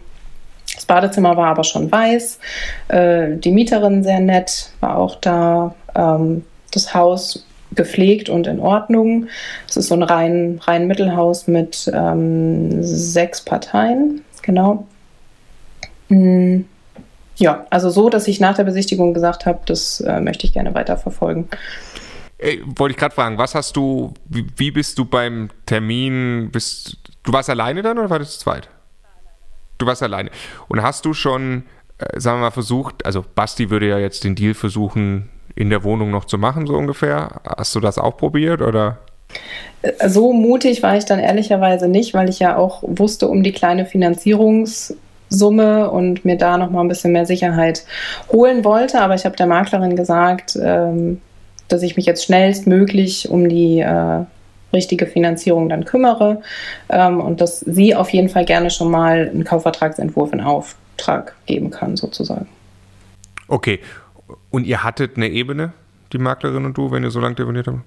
Das Badezimmer war aber schon weiß. Äh, die Mieterin sehr nett, war auch da. Ähm, das Haus gepflegt und in Ordnung. Es ist so ein rein, rein Mittelhaus mit ähm, sechs Parteien, genau. Mhm. Ja, also so, dass ich nach der Besichtigung gesagt habe, das äh, möchte ich gerne weiterverfolgen. Ey, wollte ich gerade fragen, was hast du, wie, wie, bist du beim Termin, bist, du warst alleine dann oder war das zweit? Du warst alleine. Und hast du schon, äh, sagen wir mal, versucht, also Basti würde ja jetzt den Deal versuchen, in der Wohnung noch zu machen, so ungefähr. Hast du das auch probiert oder? So mutig war ich dann ehrlicherweise nicht, weil ich ja auch wusste um die kleine Finanzierungssumme und mir da noch mal ein bisschen mehr Sicherheit holen wollte. Aber ich habe der Maklerin gesagt, ähm, dass ich mich jetzt schnellstmöglich um die äh, richtige Finanzierung dann kümmere ähm, und dass sie auf jeden Fall gerne schon mal einen Kaufvertragsentwurf in Auftrag geben kann, sozusagen. Okay, und ihr hattet eine Ebene, die Maklerin und du, wenn ihr so lange telefoniert habt?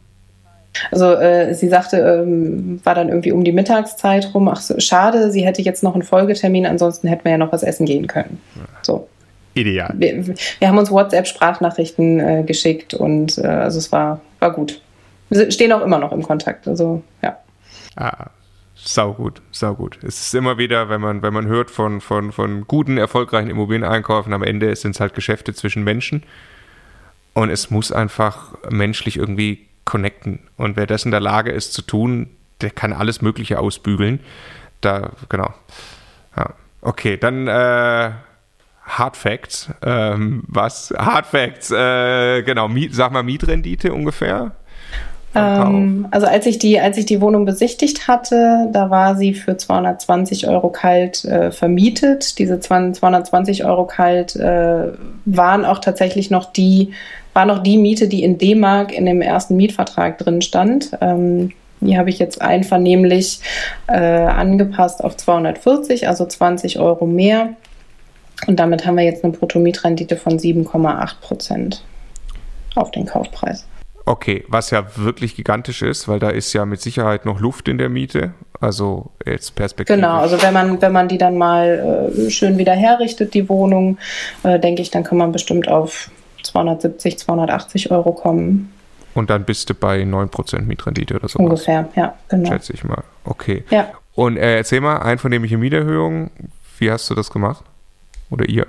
Also äh, sie sagte, ähm, war dann irgendwie um die Mittagszeit rum, ach so, schade, sie hätte jetzt noch einen Folgetermin, ansonsten hätten wir ja noch was essen gehen können. So. Ideal. Wir, wir haben uns WhatsApp-Sprachnachrichten äh, geschickt und äh, also es war, war gut. Wir stehen auch immer noch im Kontakt, also ja. Ah, Sau gut, sau gut. Es ist immer wieder, wenn man, wenn man hört von, von, von guten, erfolgreichen Immobilieneinkäufen, am Ende sind es halt Geschäfte zwischen Menschen. Und es muss einfach menschlich irgendwie connecten. Und wer das in der Lage ist zu tun, der kann alles Mögliche ausbügeln. Da, genau. Ja. Okay, dann äh, Hard Facts. Ähm, was? Hard Facts, äh, genau. Miet, sag mal Mietrendite ungefähr. Ähm, also als ich, die, als ich die Wohnung besichtigt hatte, da war sie für 220 Euro kalt äh, vermietet. Diese 220 Euro kalt äh, waren auch tatsächlich noch die, war noch die Miete, die in D-Mark in dem ersten Mietvertrag drin stand. Ähm, die habe ich jetzt einvernehmlich äh, angepasst auf 240, also 20 Euro mehr. Und damit haben wir jetzt eine Bruttomietrendite von 7,8 Prozent auf den Kaufpreis. Okay, was ja wirklich gigantisch ist, weil da ist ja mit Sicherheit noch Luft in der Miete. Also jetzt perspektivisch. Genau, also wenn man, wenn man die dann mal äh, schön wieder herrichtet, die Wohnung, äh, denke ich, dann kann man bestimmt auf 270, 280 Euro kommen. Und dann bist du bei 9% Mietrendite oder so. Ungefähr, ja, genau. Schätze ich mal. Okay. Ja. Und äh, erzähl mal, einvernehmliche Mieterhöhung, wie hast du das gemacht? Oder ihr?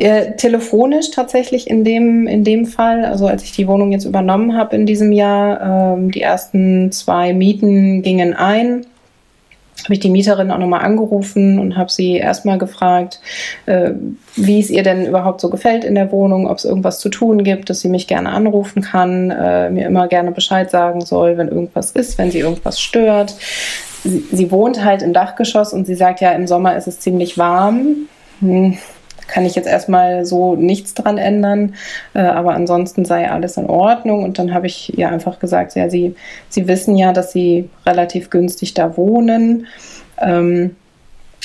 Äh, telefonisch tatsächlich in dem, in dem Fall, also als ich die Wohnung jetzt übernommen habe in diesem Jahr, ähm, die ersten zwei Mieten gingen ein. habe ich die Mieterin auch nochmal angerufen und habe sie erstmal gefragt, äh, wie es ihr denn überhaupt so gefällt in der Wohnung, ob es irgendwas zu tun gibt, dass sie mich gerne anrufen kann, äh, mir immer gerne Bescheid sagen soll, wenn irgendwas ist, wenn sie irgendwas stört. Sie, sie, wohnt halt im Dachgeschoss und sie sagt ja, im Sommer ist es ziemlich warm. Hm, kann ich jetzt erstmal so nichts dran ändern, äh, aber ansonsten sei alles in Ordnung. Und dann habe ich ihr einfach gesagt, ja, sie, sie wissen ja, dass sie relativ günstig da wohnen. Ähm,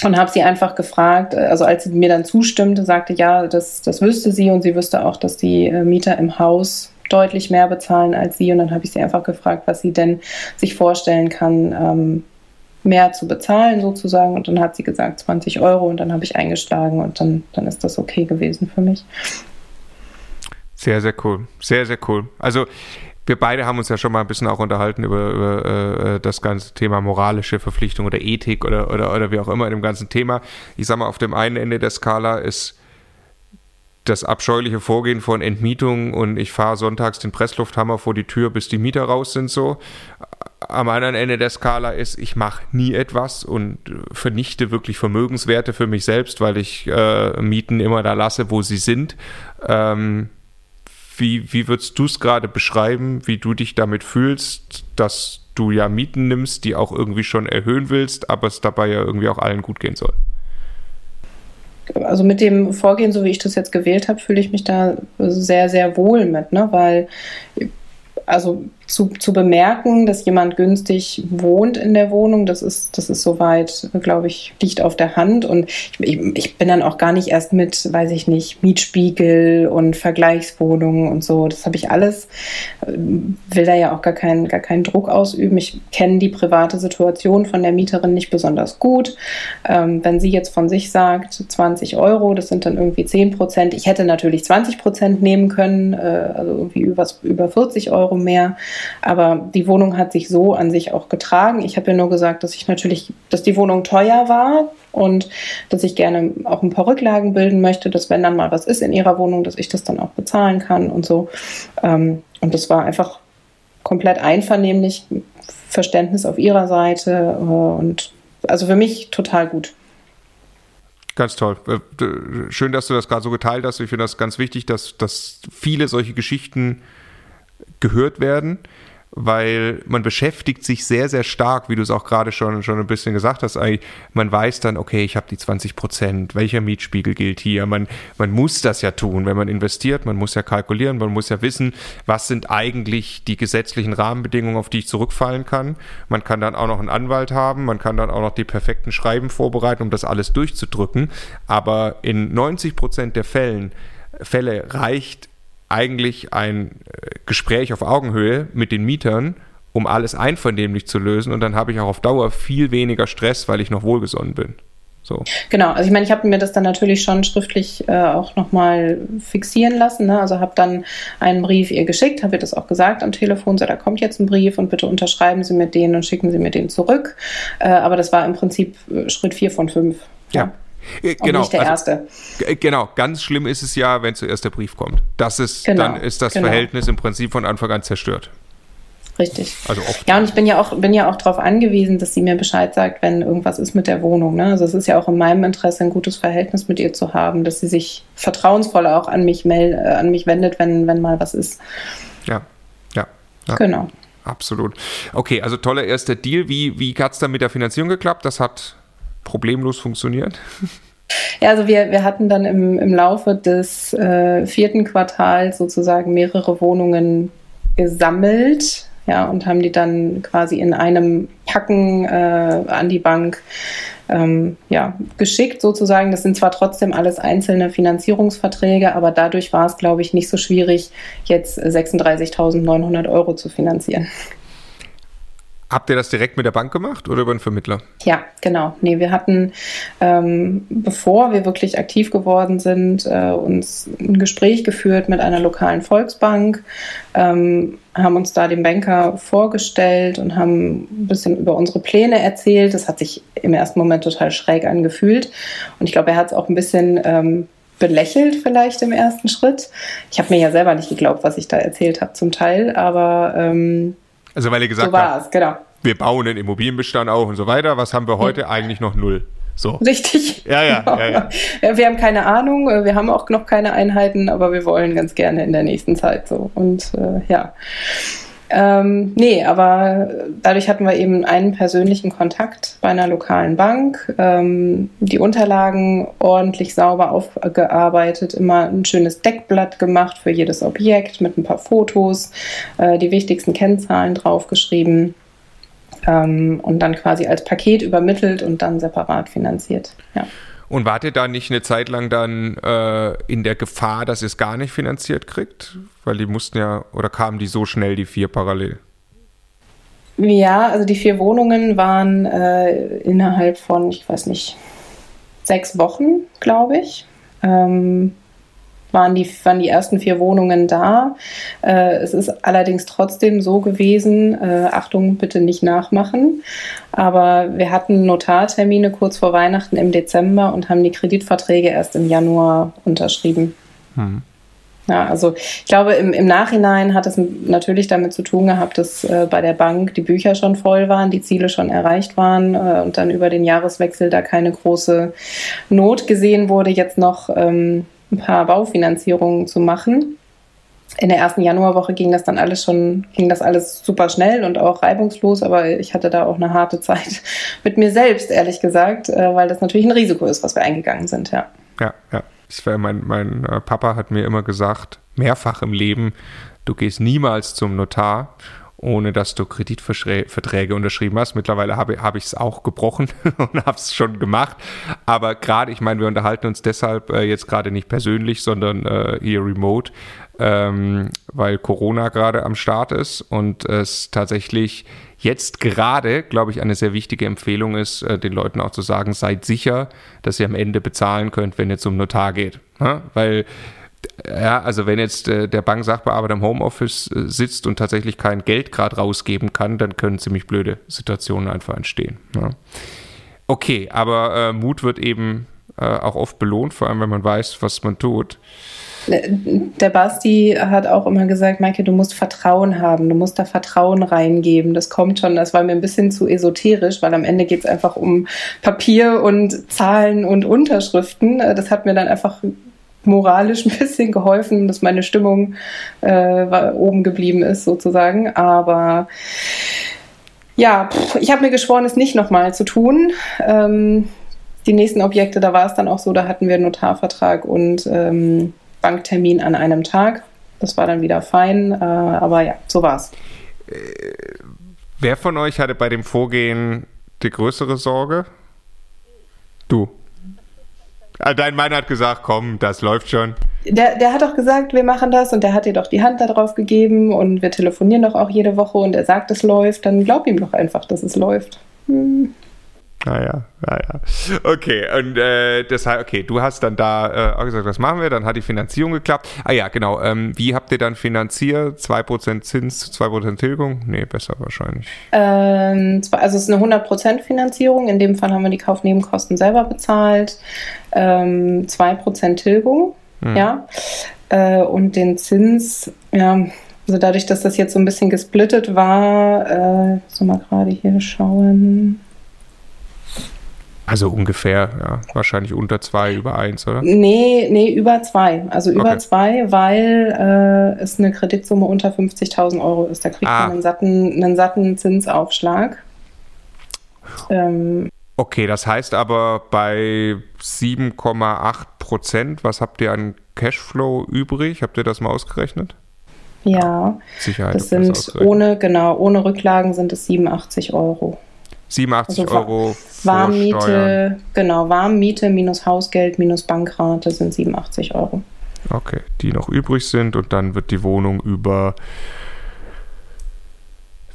und habe sie einfach gefragt, äh, also als sie mir dann zustimmte, sagte, ja, das, das wüsste sie und sie wüsste auch, dass die äh, Mieter im Haus deutlich mehr bezahlen als sie. Und dann habe ich sie einfach gefragt, was sie denn sich vorstellen kann, ähm, mehr zu bezahlen sozusagen. Und dann hat sie gesagt 20 Euro und dann habe ich eingeschlagen und dann, dann ist das okay gewesen für mich. Sehr, sehr cool. Sehr, sehr cool. Also wir beide haben uns ja schon mal ein bisschen auch unterhalten über, über äh, das ganze Thema moralische Verpflichtung oder Ethik oder, oder, oder wie auch immer in dem ganzen Thema. Ich sag mal, auf dem einen Ende der Skala ist das abscheuliche Vorgehen von Entmietung und ich fahre sonntags den Presslufthammer vor die Tür, bis die Mieter raus sind so am anderen Ende der Skala ist, ich mache nie etwas und vernichte wirklich Vermögenswerte für mich selbst, weil ich äh, Mieten immer da lasse, wo sie sind. Ähm, wie, wie würdest du es gerade beschreiben, wie du dich damit fühlst, dass du ja Mieten nimmst, die auch irgendwie schon erhöhen willst, aber es dabei ja irgendwie auch allen gut gehen soll? Also mit dem Vorgehen, so wie ich das jetzt gewählt habe, fühle ich mich da sehr, sehr wohl mit, ne? weil also zu, zu bemerken, dass jemand günstig wohnt in der Wohnung, das ist, das ist soweit, glaube ich, liegt auf der Hand. Und ich, ich, bin dann auch gar nicht erst mit, weiß ich nicht, Mietspiegel und Vergleichswohnungen und so. Das habe ich alles, will da ja auch gar keinen, gar keinen Druck ausüben. Ich kenne die private Situation von der Mieterin nicht besonders gut. Ähm, wenn sie jetzt von sich sagt, 20 Euro, das sind dann irgendwie 10 Prozent. Ich hätte natürlich 20 Prozent nehmen können, äh, also irgendwie über, über 40 Euro mehr. Aber die Wohnung hat sich so an sich auch getragen. Ich habe ja nur gesagt, dass ich natürlich, dass die Wohnung teuer war und dass ich gerne auch ein paar Rücklagen bilden möchte, dass wenn dann mal was ist in ihrer Wohnung, dass ich das dann auch bezahlen kann und so. Ähm, und das war einfach komplett einvernehmlich, Verständnis auf ihrer Seite äh, und also für mich total gut. Ganz toll. Äh, schön, dass du das gerade so geteilt hast. Ich finde das ganz wichtig, dass, dass viele solche Geschichten gehört werden, weil man beschäftigt sich sehr, sehr stark, wie du es auch gerade schon, schon ein bisschen gesagt hast. Man weiß dann, okay, ich habe die 20 Prozent, welcher Mietspiegel gilt hier? Man, man muss das ja tun, wenn man investiert, man muss ja kalkulieren, man muss ja wissen, was sind eigentlich die gesetzlichen Rahmenbedingungen, auf die ich zurückfallen kann. Man kann dann auch noch einen Anwalt haben, man kann dann auch noch die perfekten Schreiben vorbereiten, um das alles durchzudrücken. Aber in 90 Prozent der Fällen, Fälle reicht eigentlich ein äh, Gespräch auf Augenhöhe mit den Mietern, um alles einvernehmlich zu lösen. Und dann habe ich auch auf Dauer viel weniger Stress, weil ich noch wohlgesonnen bin. So. Genau, also ich meine, ich habe mir das dann natürlich schon schriftlich äh, auch nochmal fixieren lassen. Ne? Also habe dann einen Brief ihr geschickt, habe ihr das auch gesagt am Telefon, so da kommt jetzt ein Brief und bitte unterschreiben Sie mir den und schicken Sie mir den zurück. Äh, aber das war im Prinzip äh, Schritt vier von fünf. ja. ja. Äh, genau, nicht der also, erste. Äh, genau, ganz schlimm ist es ja, wenn zuerst der Brief kommt. Das ist, genau, dann ist das genau. Verhältnis im Prinzip von Anfang an zerstört. Richtig. Also oft. Ja, und ich bin ja auch, bin ja auch darauf angewiesen, dass sie mir Bescheid sagt, wenn irgendwas ist mit der Wohnung. Ne? Also es ist ja auch in meinem Interesse, ein gutes Verhältnis mit ihr zu haben, dass sie sich vertrauensvoll auch an mich meld, äh, an mich wendet, wenn, wenn mal was ist. Ja, ja. ja. Genau. Absolut. Okay, also toller erster Deal. Wie, wie hat es dann mit der Finanzierung geklappt? Das hat problemlos funktioniert? Ja, also wir, wir hatten dann im, im Laufe des äh, vierten Quartals sozusagen mehrere Wohnungen gesammelt, ja, und haben die dann quasi in einem Packen äh, an die Bank ähm, ja, geschickt sozusagen. Das sind zwar trotzdem alles einzelne Finanzierungsverträge, aber dadurch war es, glaube ich, nicht so schwierig, jetzt 36.900 Euro zu finanzieren. Habt ihr das direkt mit der Bank gemacht oder über einen Vermittler? Ja, genau. Nee, wir hatten, ähm, bevor wir wirklich aktiv geworden sind, äh, uns ein Gespräch geführt mit einer lokalen Volksbank, ähm, haben uns da den Banker vorgestellt und haben ein bisschen über unsere Pläne erzählt. Das hat sich im ersten Moment total schräg angefühlt. Und ich glaube, er hat es auch ein bisschen ähm, belächelt vielleicht im ersten Schritt. Ich habe mir ja selber nicht geglaubt, was ich da erzählt habe zum Teil, aber ähm, also weil ihr gesagt so es, genau. wir bauen einen Immobilienbestand auf und so weiter. Was haben wir heute? Ja. Eigentlich noch null. So. Richtig. Ja, ja, genau. ja, ja. Wir haben keine Ahnung, wir haben auch noch keine Einheiten, aber wir wollen ganz gerne in der nächsten Zeit so. Und äh, ja. Ähm, nee, aber dadurch hatten wir eben einen persönlichen Kontakt bei einer lokalen Bank, ähm, die Unterlagen ordentlich sauber aufgearbeitet, immer ein schönes Deckblatt gemacht für jedes Objekt mit ein paar Fotos, äh, die wichtigsten Kennzahlen draufgeschrieben ähm, und dann quasi als Paket übermittelt und dann separat finanziert. Ja. Und wart ihr da nicht eine Zeit lang dann äh, in der Gefahr, dass ihr es gar nicht finanziert kriegt? Weil die mussten ja, oder kamen die so schnell, die vier parallel? Ja, also die vier Wohnungen waren äh, innerhalb von, ich weiß nicht, sechs Wochen, glaube ich. Ähm, waren die, waren die ersten vier Wohnungen da. Äh, es ist allerdings trotzdem so gewesen, äh, Achtung, bitte nicht nachmachen, aber wir hatten Notartermine kurz vor Weihnachten im Dezember und haben die Kreditverträge erst im Januar unterschrieben. Hm. Ja, also ich glaube, im, im Nachhinein hat es natürlich damit zu tun gehabt, dass äh, bei der Bank die Bücher schon voll waren, die Ziele schon erreicht waren äh, und dann über den Jahreswechsel da keine große Not gesehen wurde, jetzt noch ähm, ein paar Baufinanzierungen zu machen. In der ersten Januarwoche ging das dann alles schon, ging das alles super schnell und auch reibungslos, aber ich hatte da auch eine harte Zeit mit mir selbst, ehrlich gesagt, äh, weil das natürlich ein Risiko ist, was wir eingegangen sind, ja. Ja, ja. Mein, mein äh, Papa hat mir immer gesagt, mehrfach im Leben, du gehst niemals zum Notar ohne dass du Kreditverträge unterschrieben hast. Mittlerweile habe, habe ich es auch gebrochen und habe es schon gemacht. Aber gerade, ich meine, wir unterhalten uns deshalb äh, jetzt gerade nicht persönlich, sondern äh, hier remote, ähm, weil Corona gerade am Start ist und es tatsächlich jetzt gerade, glaube ich, eine sehr wichtige Empfehlung ist, äh, den Leuten auch zu sagen, seid sicher, dass ihr am Ende bezahlen könnt, wenn ihr zum Notar geht. Ja? Weil ja, also wenn jetzt äh, der Banksachbearbeiter im Homeoffice äh, sitzt und tatsächlich kein Geld gerade rausgeben kann, dann können ziemlich blöde Situationen einfach entstehen. Ja. Okay, aber äh, Mut wird eben äh, auch oft belohnt, vor allem wenn man weiß, was man tut. Der Basti hat auch immer gesagt, Maike, du musst Vertrauen haben, du musst da Vertrauen reingeben. Das kommt schon, das war mir ein bisschen zu esoterisch, weil am Ende geht es einfach um Papier und Zahlen und Unterschriften. Das hat mir dann einfach moralisch ein bisschen geholfen, dass meine Stimmung äh, oben geblieben ist, sozusagen. Aber ja, pff, ich habe mir geschworen, es nicht nochmal zu tun. Ähm, die nächsten Objekte, da war es dann auch so, da hatten wir Notarvertrag und ähm, Banktermin an einem Tag. Das war dann wieder fein, äh, aber ja, so war's. Wer von euch hatte bei dem Vorgehen die größere Sorge? Du. Ah, dein Mann hat gesagt, komm, das läuft schon. Der, der hat doch gesagt, wir machen das und der hat dir doch die Hand darauf gegeben und wir telefonieren doch auch jede Woche und er sagt, es läuft, dann glaub ihm doch einfach, dass es läuft. Hm. Naja, naja. Okay, und äh, deshalb, okay, du hast dann da äh, auch gesagt, was machen wir? Dann hat die Finanzierung geklappt. Ah ja, genau. Ähm, wie habt ihr dann finanziert? 2% Zins, 2% Tilgung? Nee, besser wahrscheinlich. Ähm, also es ist eine 100% Finanzierung. In dem Fall haben wir die Kaufnebenkosten selber bezahlt. Ähm, 2% Tilgung, hm. ja. Äh, und den Zins, ja, also dadurch, dass das jetzt so ein bisschen gesplittet war, äh, so mal gerade hier schauen. Also ungefähr, ja, wahrscheinlich unter zwei, über eins, oder? Nee, nee, über zwei. Also über okay. zwei, weil äh, es eine Kreditsumme unter 50.000 Euro ist. Da kriegt ah. man einen satten, einen satten Zinsaufschlag. Ähm, okay, das heißt aber bei 7,8 Prozent, was habt ihr an Cashflow übrig? Habt ihr das mal ausgerechnet? Ja, Sicherheit. Das sind ohne, genau, ohne Rücklagen sind es 87 Euro. 87 also Euro Warmmiete, genau, Warmmiete minus Hausgeld minus Bankrate sind 87 Euro. Okay, die noch übrig sind und dann wird die Wohnung über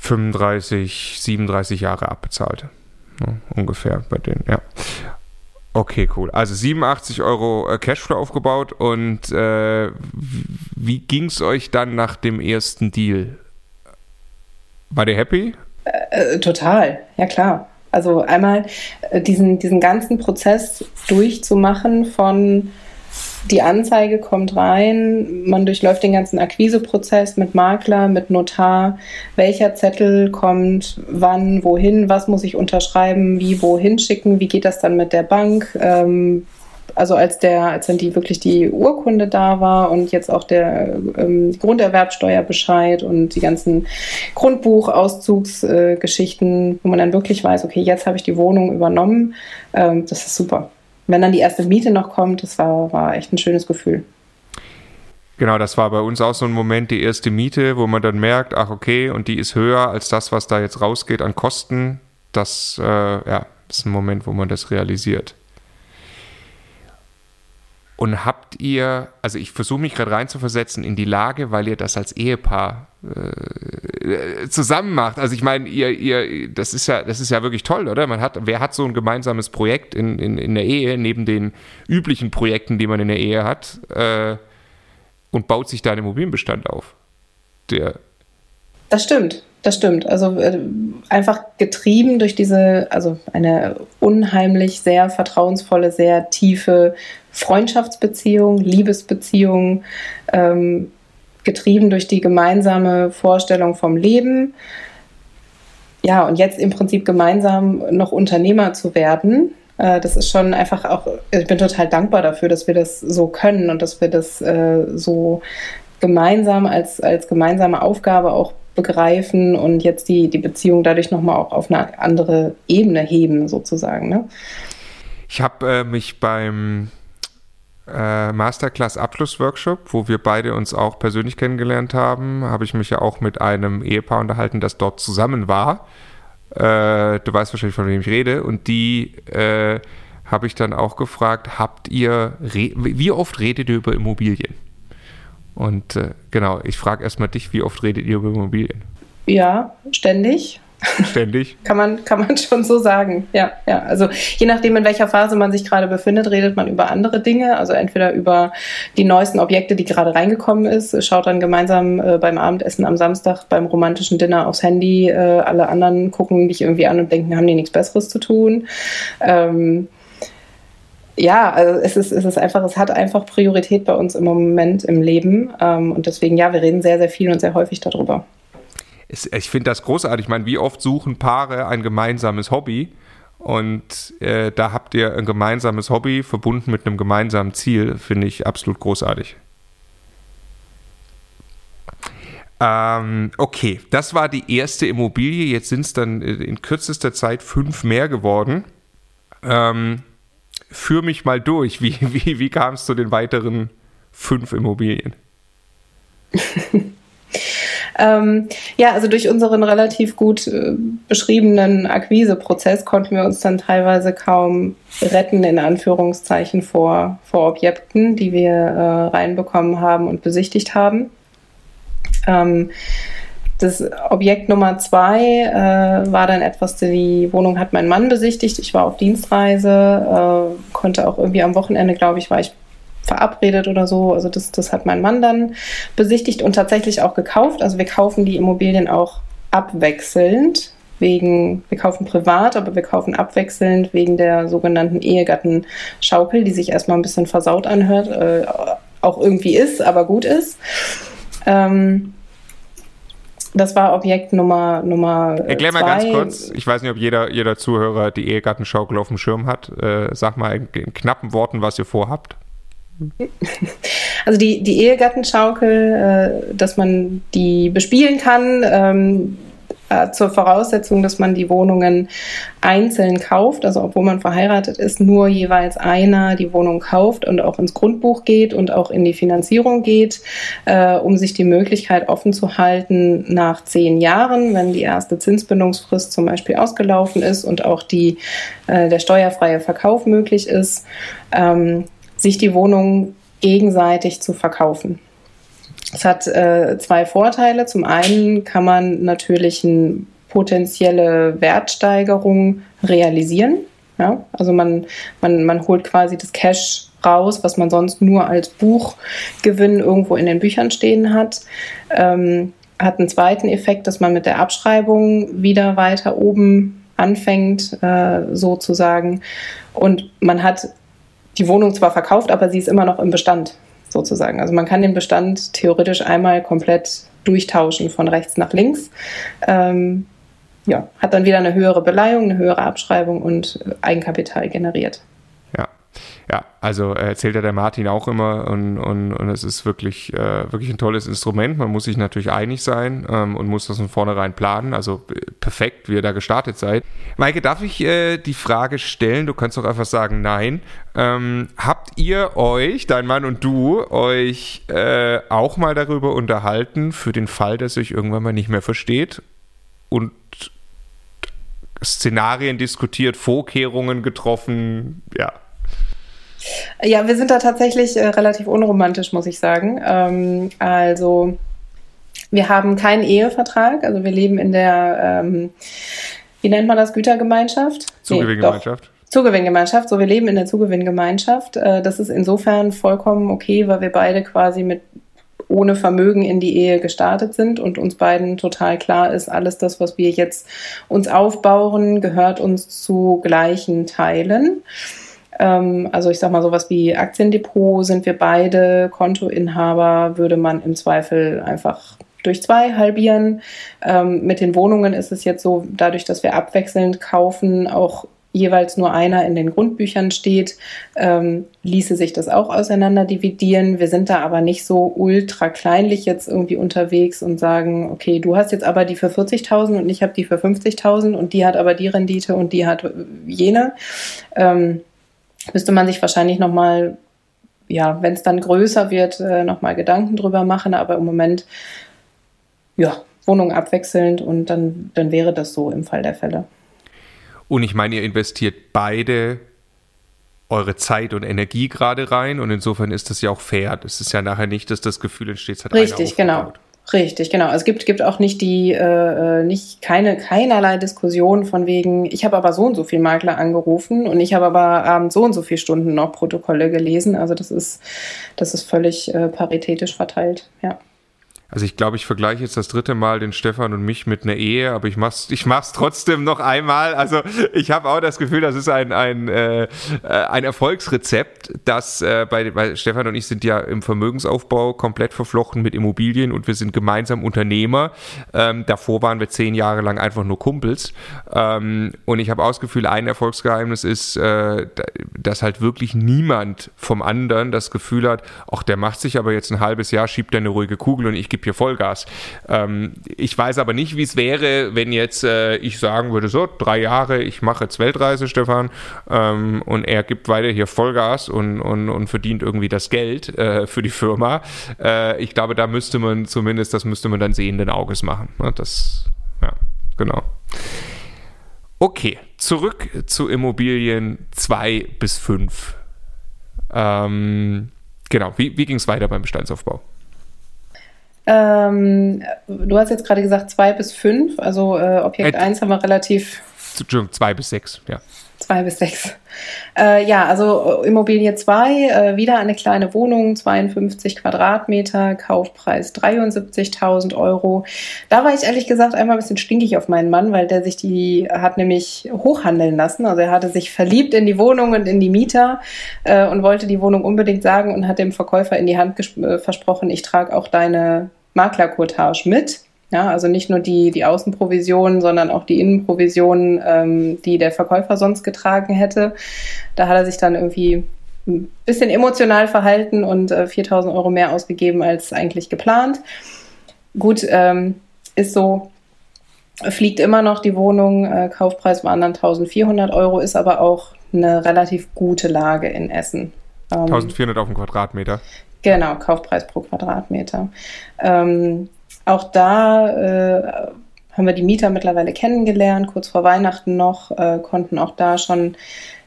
35, 37 Jahre abbezahlt. Ja, ungefähr bei denen, ja. Okay, cool. Also 87 Euro äh, Cashflow aufgebaut und äh, wie ging es euch dann nach dem ersten Deal? War der happy? Äh, total, ja klar. Also einmal äh, diesen, diesen ganzen Prozess durchzumachen von die Anzeige kommt rein, man durchläuft den ganzen Akquiseprozess mit Makler, mit Notar, welcher Zettel kommt, wann, wohin, was muss ich unterschreiben, wie, wohin schicken, wie geht das dann mit der Bank, ähm, also als der, als dann die wirklich die Urkunde da war und jetzt auch der ähm, Grunderwerbsteuerbescheid und die ganzen Grundbuchauszugsgeschichten, äh, wo man dann wirklich weiß, okay, jetzt habe ich die Wohnung übernommen, ähm, das ist super. Wenn dann die erste Miete noch kommt, das war, war echt ein schönes Gefühl. Genau, das war bei uns auch so ein Moment, die erste Miete, wo man dann merkt, ach okay, und die ist höher als das, was da jetzt rausgeht an Kosten. Das äh, ja, ist ein Moment, wo man das realisiert. Und habt ihr, also ich versuche mich gerade reinzuversetzen in die Lage, weil ihr das als Ehepaar äh, zusammen macht. Also ich meine, ihr, ihr, das ist ja, das ist ja wirklich toll, oder? Man hat, wer hat so ein gemeinsames Projekt in, in, in der Ehe, neben den üblichen Projekten, die man in der Ehe hat, äh, und baut sich da einen Immobilienbestand auf? Der das stimmt, das stimmt. Also äh, einfach getrieben durch diese, also eine unheimlich sehr vertrauensvolle, sehr tiefe Freundschaftsbeziehung, Liebesbeziehung, ähm, getrieben durch die gemeinsame Vorstellung vom Leben. Ja, und jetzt im Prinzip gemeinsam noch Unternehmer zu werden, äh, das ist schon einfach auch, ich bin total dankbar dafür, dass wir das so können und dass wir das äh, so gemeinsam als, als gemeinsame Aufgabe auch begreifen und jetzt die, die Beziehung dadurch nochmal auch auf eine andere Ebene heben, sozusagen. Ne? Ich habe äh, mich beim äh, Masterclass Abschlussworkshop, wo wir beide uns auch persönlich kennengelernt haben, habe ich mich ja auch mit einem Ehepaar unterhalten, das dort zusammen war. Äh, du weißt wahrscheinlich, von wem ich rede. Und die äh, habe ich dann auch gefragt, habt ihr, wie oft redet ihr über Immobilien? Und äh, genau, ich frage erstmal dich, wie oft redet ihr über Immobilien? Ja, ständig. Ständig. kann, man, kann man schon so sagen. Ja, ja. Also je nachdem, in welcher Phase man sich gerade befindet, redet man über andere Dinge. Also entweder über die neuesten Objekte, die gerade reingekommen ist, schaut dann gemeinsam äh, beim Abendessen am Samstag beim romantischen Dinner aufs Handy. Äh, alle anderen gucken dich irgendwie an und denken, haben die nichts Besseres zu tun. Ähm, ja, also es ist, es ist einfach, es hat einfach Priorität bei uns im Moment im Leben. Ähm, und deswegen, ja, wir reden sehr, sehr viel und sehr häufig darüber ich finde das großartig. Ich meine, wie oft suchen Paare ein gemeinsames Hobby? Und äh, da habt ihr ein gemeinsames Hobby verbunden mit einem gemeinsamen Ziel, finde ich absolut großartig. Ähm, okay, das war die erste Immobilie. Jetzt sind es dann äh, in kürzester Zeit fünf mehr geworden. Ähm, führ mich mal durch. Wie, wie, wie kam es zu den weiteren fünf Immobilien? Ähm, ja, also durch unseren relativ gut äh, beschriebenen Akquiseprozess konnten wir uns dann teilweise kaum retten, in Anführungszeichen, vor, vor Objekten, die wir äh, reinbekommen haben und besichtigt haben. Ähm, das Objekt Nummer zwei äh, war dann etwas, die Wohnung hat mein Mann besichtigt. Ich war auf Dienstreise, äh, konnte auch irgendwie am Wochenende, glaube ich, war ich verabredet oder so. Also das, das hat mein Mann dann besichtigt und tatsächlich auch gekauft. Also wir kaufen die Immobilien auch abwechselnd wegen, wir kaufen privat, aber wir kaufen abwechselnd wegen der sogenannten Ehegattenschaukel, die sich erstmal ein bisschen versaut anhört, äh, auch irgendwie ist, aber gut ist. Ähm, das war Objekt Nummer Nummer. Erklär mal ganz kurz, ich weiß nicht, ob jeder, jeder Zuhörer die Ehegattenschaukel auf dem Schirm hat. Äh, sag mal in, in knappen Worten, was ihr vorhabt. Also die, die Ehegattenschaukel, äh, dass man die bespielen kann, ähm, äh, zur Voraussetzung, dass man die Wohnungen einzeln kauft, also obwohl man verheiratet ist, nur jeweils einer die Wohnung kauft und auch ins Grundbuch geht und auch in die Finanzierung geht, äh, um sich die Möglichkeit offen zu halten, nach zehn Jahren, wenn die erste Zinsbindungsfrist zum Beispiel ausgelaufen ist und auch die, äh, der steuerfreie Verkauf möglich ist, ähm, sich die Wohnung gegenseitig zu verkaufen. Es hat äh, zwei Vorteile. Zum einen kann man natürlich eine potenzielle Wertsteigerung realisieren. Ja? Also man, man, man holt quasi das Cash raus, was man sonst nur als Buchgewinn irgendwo in den Büchern stehen hat. Ähm, hat einen zweiten Effekt, dass man mit der Abschreibung wieder weiter oben anfängt, äh, sozusagen. Und man hat die Wohnung zwar verkauft, aber sie ist immer noch im Bestand sozusagen. Also man kann den Bestand theoretisch einmal komplett durchtauschen von rechts nach links. Ähm, ja, hat dann wieder eine höhere Beleihung, eine höhere Abschreibung und Eigenkapital generiert. Ja, also erzählt ja der Martin auch immer und, und, und es ist wirklich, äh, wirklich ein tolles Instrument. Man muss sich natürlich einig sein ähm, und muss das von vornherein planen. Also äh, perfekt, wie ihr da gestartet seid. Maike, darf ich äh, die Frage stellen? Du kannst doch einfach sagen, nein. Ähm, habt ihr euch, dein Mann und du, euch äh, auch mal darüber unterhalten, für den Fall, dass ihr euch irgendwann mal nicht mehr versteht und Szenarien diskutiert, Vorkehrungen getroffen, ja, ja, wir sind da tatsächlich äh, relativ unromantisch, muss ich sagen. Ähm, also wir haben keinen Ehevertrag, also wir leben in der, ähm, wie nennt man das, Gütergemeinschaft? Zugewinngemeinschaft. Nee, Zugewinngemeinschaft, so wir leben in der Zugewinngemeinschaft. Äh, das ist insofern vollkommen okay, weil wir beide quasi mit ohne Vermögen in die Ehe gestartet sind und uns beiden total klar ist, alles das, was wir jetzt uns aufbauen, gehört uns zu gleichen Teilen. Ähm, also ich sag mal sowas wie Aktiendepot sind wir beide Kontoinhaber, würde man im Zweifel einfach durch zwei halbieren. Ähm, mit den Wohnungen ist es jetzt so, dadurch, dass wir abwechselnd kaufen, auch jeweils nur einer in den Grundbüchern steht, ähm, ließe sich das auch auseinander dividieren. Wir sind da aber nicht so ultra kleinlich jetzt irgendwie unterwegs und sagen, okay, du hast jetzt aber die für 40.000 und ich habe die für 50.000 und die hat aber die Rendite und die hat jene. Ähm, müsste man sich wahrscheinlich nochmal, ja, wenn es dann größer wird, äh, nochmal Gedanken drüber machen. Aber im Moment, ja, Wohnung abwechselnd und dann, dann wäre das so im Fall der Fälle. Und ich meine, ihr investiert beide eure Zeit und Energie gerade rein und insofern ist das ja auch fair. Das ist ja nachher nicht, dass das Gefühl entsteht, es hat Richtig, genau. Richtig, genau. Es gibt, gibt auch nicht die, äh, äh, nicht keine, keinerlei Diskussion von wegen, ich habe aber so und so viel Makler angerufen und ich habe aber abends so und so viele Stunden noch Protokolle gelesen. Also das ist, das ist völlig äh, paritätisch verteilt, ja. Also ich glaube, ich vergleiche jetzt das dritte Mal den Stefan und mich mit einer Ehe, aber ich mach's, ich mach's trotzdem noch einmal. Also ich habe auch das Gefühl, das ist ein, ein, äh, ein Erfolgsrezept, das äh, bei, bei Stefan und ich sind ja im Vermögensaufbau komplett verflochten mit Immobilien und wir sind gemeinsam Unternehmer. Ähm, davor waren wir zehn Jahre lang einfach nur Kumpels. Ähm, und ich habe auch das Gefühl, ein Erfolgsgeheimnis ist, äh, dass halt wirklich niemand vom anderen das Gefühl hat, ach, der macht sich aber jetzt ein halbes Jahr, schiebt er eine ruhige Kugel und ich gebe gebe hier Vollgas. Ähm, ich weiß aber nicht, wie es wäre, wenn jetzt äh, ich sagen würde, so, drei Jahre, ich mache jetzt Weltreise, Stefan, ähm, und er gibt weiter hier Vollgas und, und, und verdient irgendwie das Geld äh, für die Firma. Äh, ich glaube, da müsste man zumindest, das müsste man dann sehenden Auges machen. Ne? Das, ja, genau. Okay, zurück zu Immobilien 2 bis 5. Ähm, genau, wie, wie ging es weiter beim Bestandsaufbau? Ähm, du hast jetzt gerade gesagt zwei bis fünf, also äh, Objekt 1 äh, haben wir relativ. Entschuldigung, zwei bis sechs, ja. Zwei bis sechs. Äh, ja, also äh, Immobilie 2, äh, wieder eine kleine Wohnung, 52 Quadratmeter, Kaufpreis 73.000 Euro. Da war ich ehrlich gesagt einmal ein bisschen stinkig auf meinen Mann, weil der sich die hat nämlich hochhandeln lassen. Also er hatte sich verliebt in die Wohnung und in die Mieter äh, und wollte die Wohnung unbedingt sagen und hat dem Verkäufer in die Hand äh, versprochen, ich trage auch deine Maklerquotage mit. Ja, also nicht nur die, die Außenprovisionen, sondern auch die Innenprovisionen, ähm, die der Verkäufer sonst getragen hätte. Da hat er sich dann irgendwie ein bisschen emotional verhalten und äh, 4000 Euro mehr ausgegeben als eigentlich geplant. Gut, ähm, ist so, fliegt immer noch die Wohnung. Äh, Kaufpreis waren dann 1400 Euro, ist aber auch eine relativ gute Lage in Essen. Ähm, 1400 auf den Quadratmeter. Genau, Kaufpreis pro Quadratmeter. Ähm, auch da äh, haben wir die Mieter mittlerweile kennengelernt, kurz vor Weihnachten noch, äh, konnten auch da schon,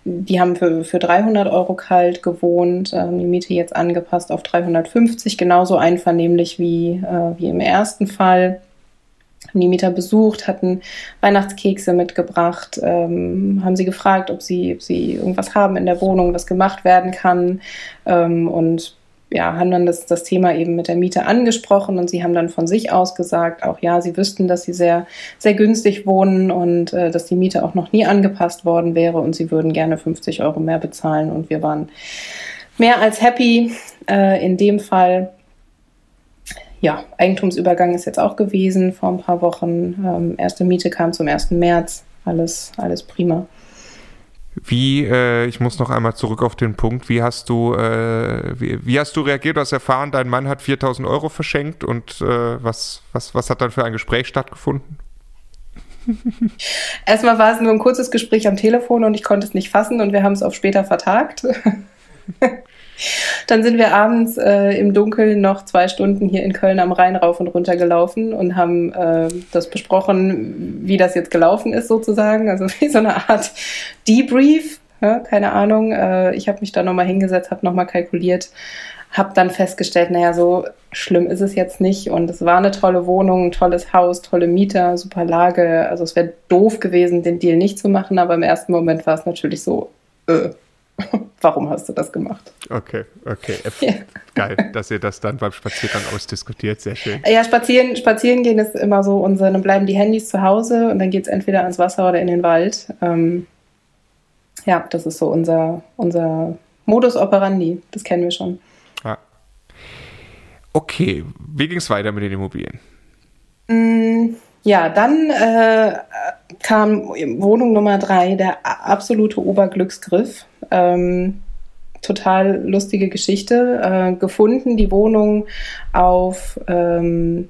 die haben für, für 300 Euro kalt gewohnt, äh, die Miete jetzt angepasst auf 350, genauso einvernehmlich wie, äh, wie im ersten Fall. Haben die Mieter besucht, hatten Weihnachtskekse mitgebracht, ähm, haben sie gefragt, ob sie, ob sie irgendwas haben in der Wohnung, was gemacht werden kann. Ähm, und ja, haben dann das, das Thema eben mit der Miete angesprochen und sie haben dann von sich aus gesagt, auch ja, sie wüssten, dass sie sehr, sehr günstig wohnen und äh, dass die Miete auch noch nie angepasst worden wäre und sie würden gerne 50 Euro mehr bezahlen und wir waren mehr als happy äh, in dem Fall. Ja, Eigentumsübergang ist jetzt auch gewesen vor ein paar Wochen. Ähm, erste Miete kam zum 1. März. Alles, alles prima. Wie, äh, ich muss noch einmal zurück auf den Punkt, wie hast du, äh, wie, wie, hast du reagiert? Du hast erfahren, dein Mann hat 4000 Euro verschenkt und äh, was, was, was hat dann für ein Gespräch stattgefunden? Erstmal war es nur ein kurzes Gespräch am Telefon und ich konnte es nicht fassen und wir haben es auf später vertagt. Dann sind wir abends äh, im Dunkeln noch zwei Stunden hier in Köln am Rhein rauf und runter gelaufen und haben äh, das besprochen, wie das jetzt gelaufen ist sozusagen. Also wie so eine Art Debrief. Ja, keine Ahnung. Äh, ich habe mich da nochmal hingesetzt, habe nochmal kalkuliert, habe dann festgestellt, naja, so schlimm ist es jetzt nicht. Und es war eine tolle Wohnung, ein tolles Haus, tolle Mieter, super Lage. Also es wäre doof gewesen, den Deal nicht zu machen, aber im ersten Moment war es natürlich so, äh, Warum hast du das gemacht? Okay, okay. Ja. Geil, dass ihr das dann beim Spaziergang ausdiskutiert. Sehr schön. Ja, spazieren, spazieren gehen ist immer so, unsere, dann bleiben die Handys zu Hause und dann geht es entweder ans Wasser oder in den Wald. Ähm, ja, das ist so unser, unser Modus operandi. Das kennen wir schon. Ja. Okay, wie ging es weiter mit den Immobilien? Mm, ja, dann äh, kam Wohnung Nummer drei, der absolute Oberglücksgriff. Ähm, total lustige Geschichte. Äh, gefunden die Wohnung auf, ähm,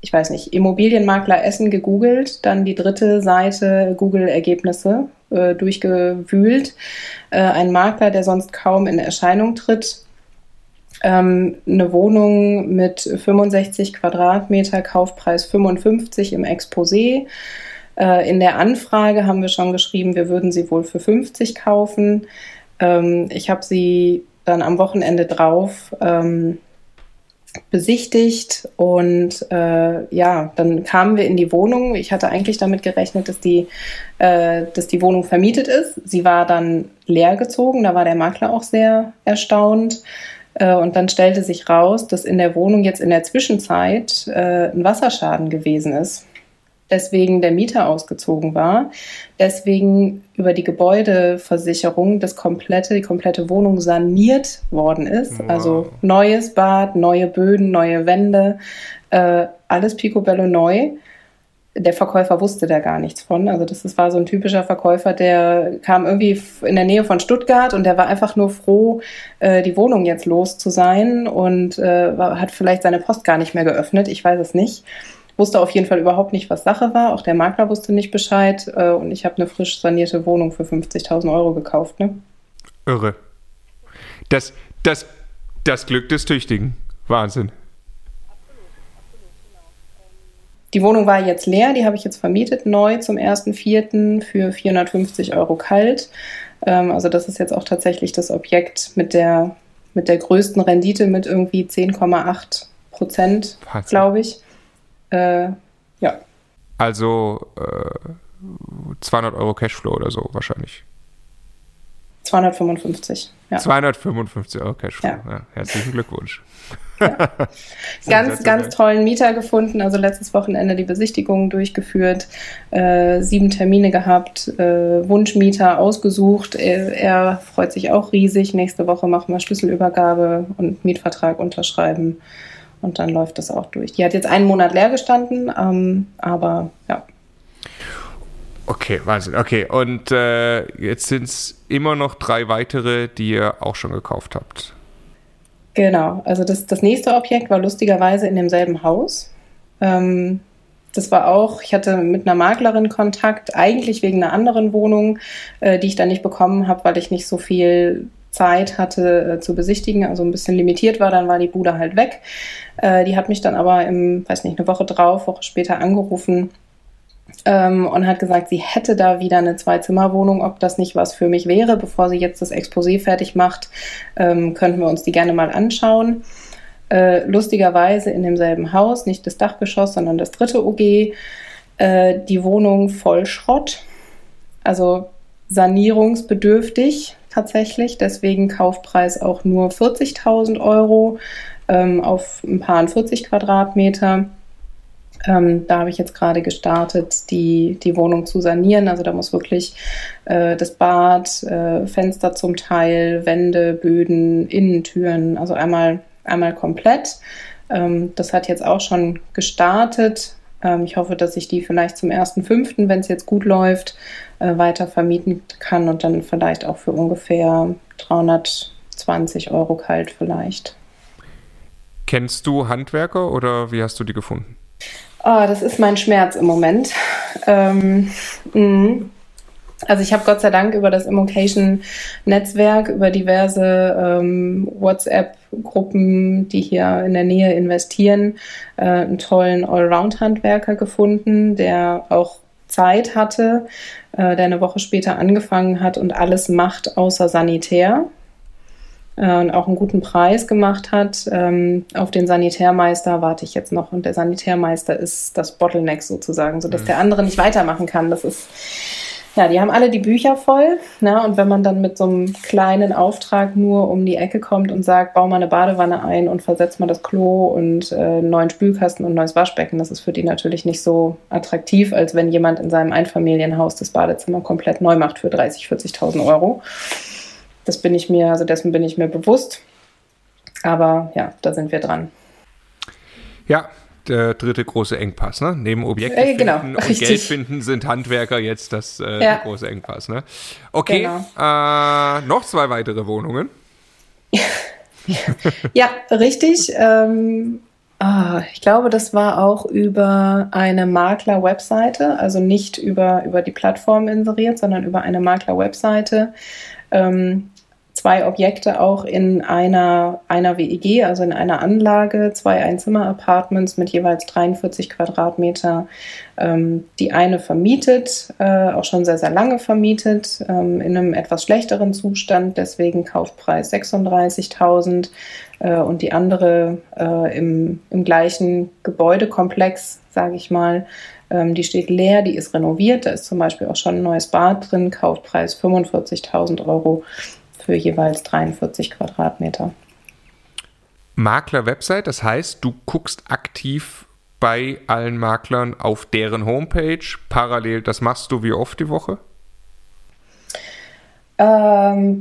ich weiß nicht, Immobilienmakler Essen gegoogelt, dann die dritte Seite Google-Ergebnisse äh, durchgewühlt. Äh, ein Makler, der sonst kaum in Erscheinung tritt. Ähm, eine Wohnung mit 65 Quadratmeter, Kaufpreis 55 im Exposé. Äh, in der Anfrage haben wir schon geschrieben, wir würden sie wohl für 50 kaufen. Ähm, ich habe sie dann am Wochenende drauf ähm, besichtigt und äh, ja, dann kamen wir in die Wohnung. Ich hatte eigentlich damit gerechnet, dass die, äh, dass die Wohnung vermietet ist. Sie war dann leer gezogen, da war der Makler auch sehr erstaunt. Äh, und dann stellte sich raus, dass in der Wohnung jetzt in der Zwischenzeit äh, ein Wasserschaden gewesen ist deswegen der Mieter ausgezogen war, deswegen über die Gebäudeversicherung das komplette, die komplette Wohnung saniert worden ist. Wow. Also neues Bad, neue Böden, neue Wände, äh, alles picobello neu. Der Verkäufer wusste da gar nichts von. Also das war so ein typischer Verkäufer, der kam irgendwie in der Nähe von Stuttgart und der war einfach nur froh, äh, die Wohnung jetzt los zu sein und äh, hat vielleicht seine Post gar nicht mehr geöffnet. Ich weiß es nicht wusste auf jeden Fall überhaupt nicht, was Sache war. Auch der Makler wusste nicht Bescheid. Äh, und ich habe eine frisch sanierte Wohnung für 50.000 Euro gekauft. Ne? Irre. Das, das, das Glück des Tüchtigen. Wahnsinn. Die Wohnung war jetzt leer, die habe ich jetzt vermietet, neu zum 1.4. für 450 Euro kalt. Ähm, also das ist jetzt auch tatsächlich das Objekt mit der, mit der größten Rendite mit irgendwie 10,8 Prozent, glaube ich. Äh, ja. Also äh, 200 Euro Cashflow oder so wahrscheinlich. 255, ja. 255 Euro Cashflow. Ja. ja herzlichen Glückwunsch. Ganz, ganz tollen Mieter gefunden. Also letztes Wochenende die Besichtigung durchgeführt, äh, sieben Termine gehabt, äh, Wunschmieter ausgesucht. Er, er, freut sich auch riesig. Nächste Woche machen wir Schlüsselübergabe und Mietvertrag unterschreiben. Und dann läuft das auch durch. Die hat jetzt einen Monat leer gestanden, ähm, aber ja. Okay, Wahnsinn. Okay, und äh, jetzt sind es immer noch drei weitere, die ihr auch schon gekauft habt. Genau, also das, das nächste Objekt war lustigerweise in demselben Haus. Ähm, das war auch, ich hatte mit einer Maklerin Kontakt, eigentlich wegen einer anderen Wohnung, äh, die ich dann nicht bekommen habe, weil ich nicht so viel Zeit hatte äh, zu besichtigen, also ein bisschen limitiert war, dann war die Bude halt weg. Äh, die hat mich dann aber im, weiß nicht, eine Woche drauf, Woche später angerufen ähm, und hat gesagt, sie hätte da wieder eine Zwei-Zimmer-Wohnung, ob das nicht was für mich wäre. Bevor sie jetzt das Exposé fertig macht, ähm, könnten wir uns die gerne mal anschauen. Äh, lustigerweise in demselben Haus, nicht das Dachgeschoss, sondern das dritte OG, äh, die Wohnung voll Schrott. Also sanierungsbedürftig. Tatsächlich. Deswegen Kaufpreis auch nur 40.000 Euro ähm, auf ein paar 40 Quadratmeter. Ähm, da habe ich jetzt gerade gestartet, die, die Wohnung zu sanieren. Also da muss wirklich äh, das Bad, äh, Fenster zum Teil, Wände, Böden, Innentüren, also einmal, einmal komplett. Ähm, das hat jetzt auch schon gestartet. Ähm, ich hoffe, dass ich die vielleicht zum 1.5., wenn es jetzt gut läuft, äh, weiter vermieten kann und dann vielleicht auch für ungefähr 320 Euro kalt vielleicht. Kennst du Handwerker oder wie hast du die gefunden? Oh, das ist mein Schmerz im Moment. Ähm, mh. Also ich habe Gott sei Dank über das Immocation-Netzwerk, über diverse ähm, WhatsApp-Gruppen, die hier in der Nähe investieren, äh, einen tollen Allround-Handwerker gefunden, der auch Zeit hatte, äh, der eine Woche später angefangen hat und alles macht außer Sanitär äh, und auch einen guten Preis gemacht hat. Ähm, auf den Sanitärmeister warte ich jetzt noch und der Sanitärmeister ist das Bottleneck sozusagen, sodass mhm. der andere nicht weitermachen kann. Das ist ja, die haben alle die Bücher voll. Ne? Und wenn man dann mit so einem kleinen Auftrag nur um die Ecke kommt und sagt, bau mal eine Badewanne ein und versetz mal das Klo und äh, einen neuen Spülkasten und ein neues Waschbecken, das ist für die natürlich nicht so attraktiv, als wenn jemand in seinem Einfamilienhaus das Badezimmer komplett neu macht für 30.000, 40.000 Euro. Das bin ich mir, also dessen bin ich mir bewusst. Aber ja, da sind wir dran. Ja, der dritte große Engpass. Ne? Neben Objekte äh, genau, finden und richtig. Geld finden sind Handwerker jetzt das äh, ja. große Engpass. Ne? Okay, genau. äh, noch zwei weitere Wohnungen. ja, richtig. Ähm, oh, ich glaube, das war auch über eine Makler-Webseite, also nicht über, über die Plattform inseriert, sondern über eine Makler-Webseite. Ähm, zwei Objekte auch in einer, einer WEG, also in einer Anlage, zwei Einzimmer-Apartments mit jeweils 43 Quadratmeter. Ähm, die eine vermietet, äh, auch schon sehr, sehr lange vermietet, ähm, in einem etwas schlechteren Zustand, deswegen Kaufpreis 36.000 äh, und die andere äh, im, im gleichen Gebäudekomplex, sage ich mal, ähm, die steht leer, die ist renoviert, da ist zum Beispiel auch schon ein neues Bad drin, Kaufpreis 45.000 Euro für jeweils 43 Quadratmeter. Makler-Website, das heißt, du guckst aktiv bei allen Maklern auf deren Homepage parallel. Das machst du wie oft die Woche? Ähm,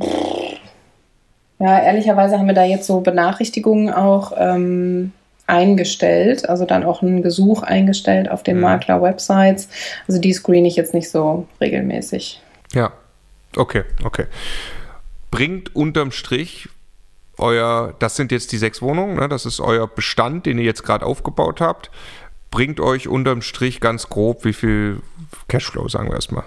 ja, ehrlicherweise haben wir da jetzt so Benachrichtigungen auch ähm, eingestellt, also dann auch ein Gesuch eingestellt auf den mhm. Makler-Websites. Also die screen ich jetzt nicht so regelmäßig. Ja, okay, okay bringt unterm Strich euer, das sind jetzt die sechs Wohnungen, ne, das ist euer Bestand, den ihr jetzt gerade aufgebaut habt, bringt euch unterm Strich ganz grob wie viel Cashflow, sagen wir erstmal.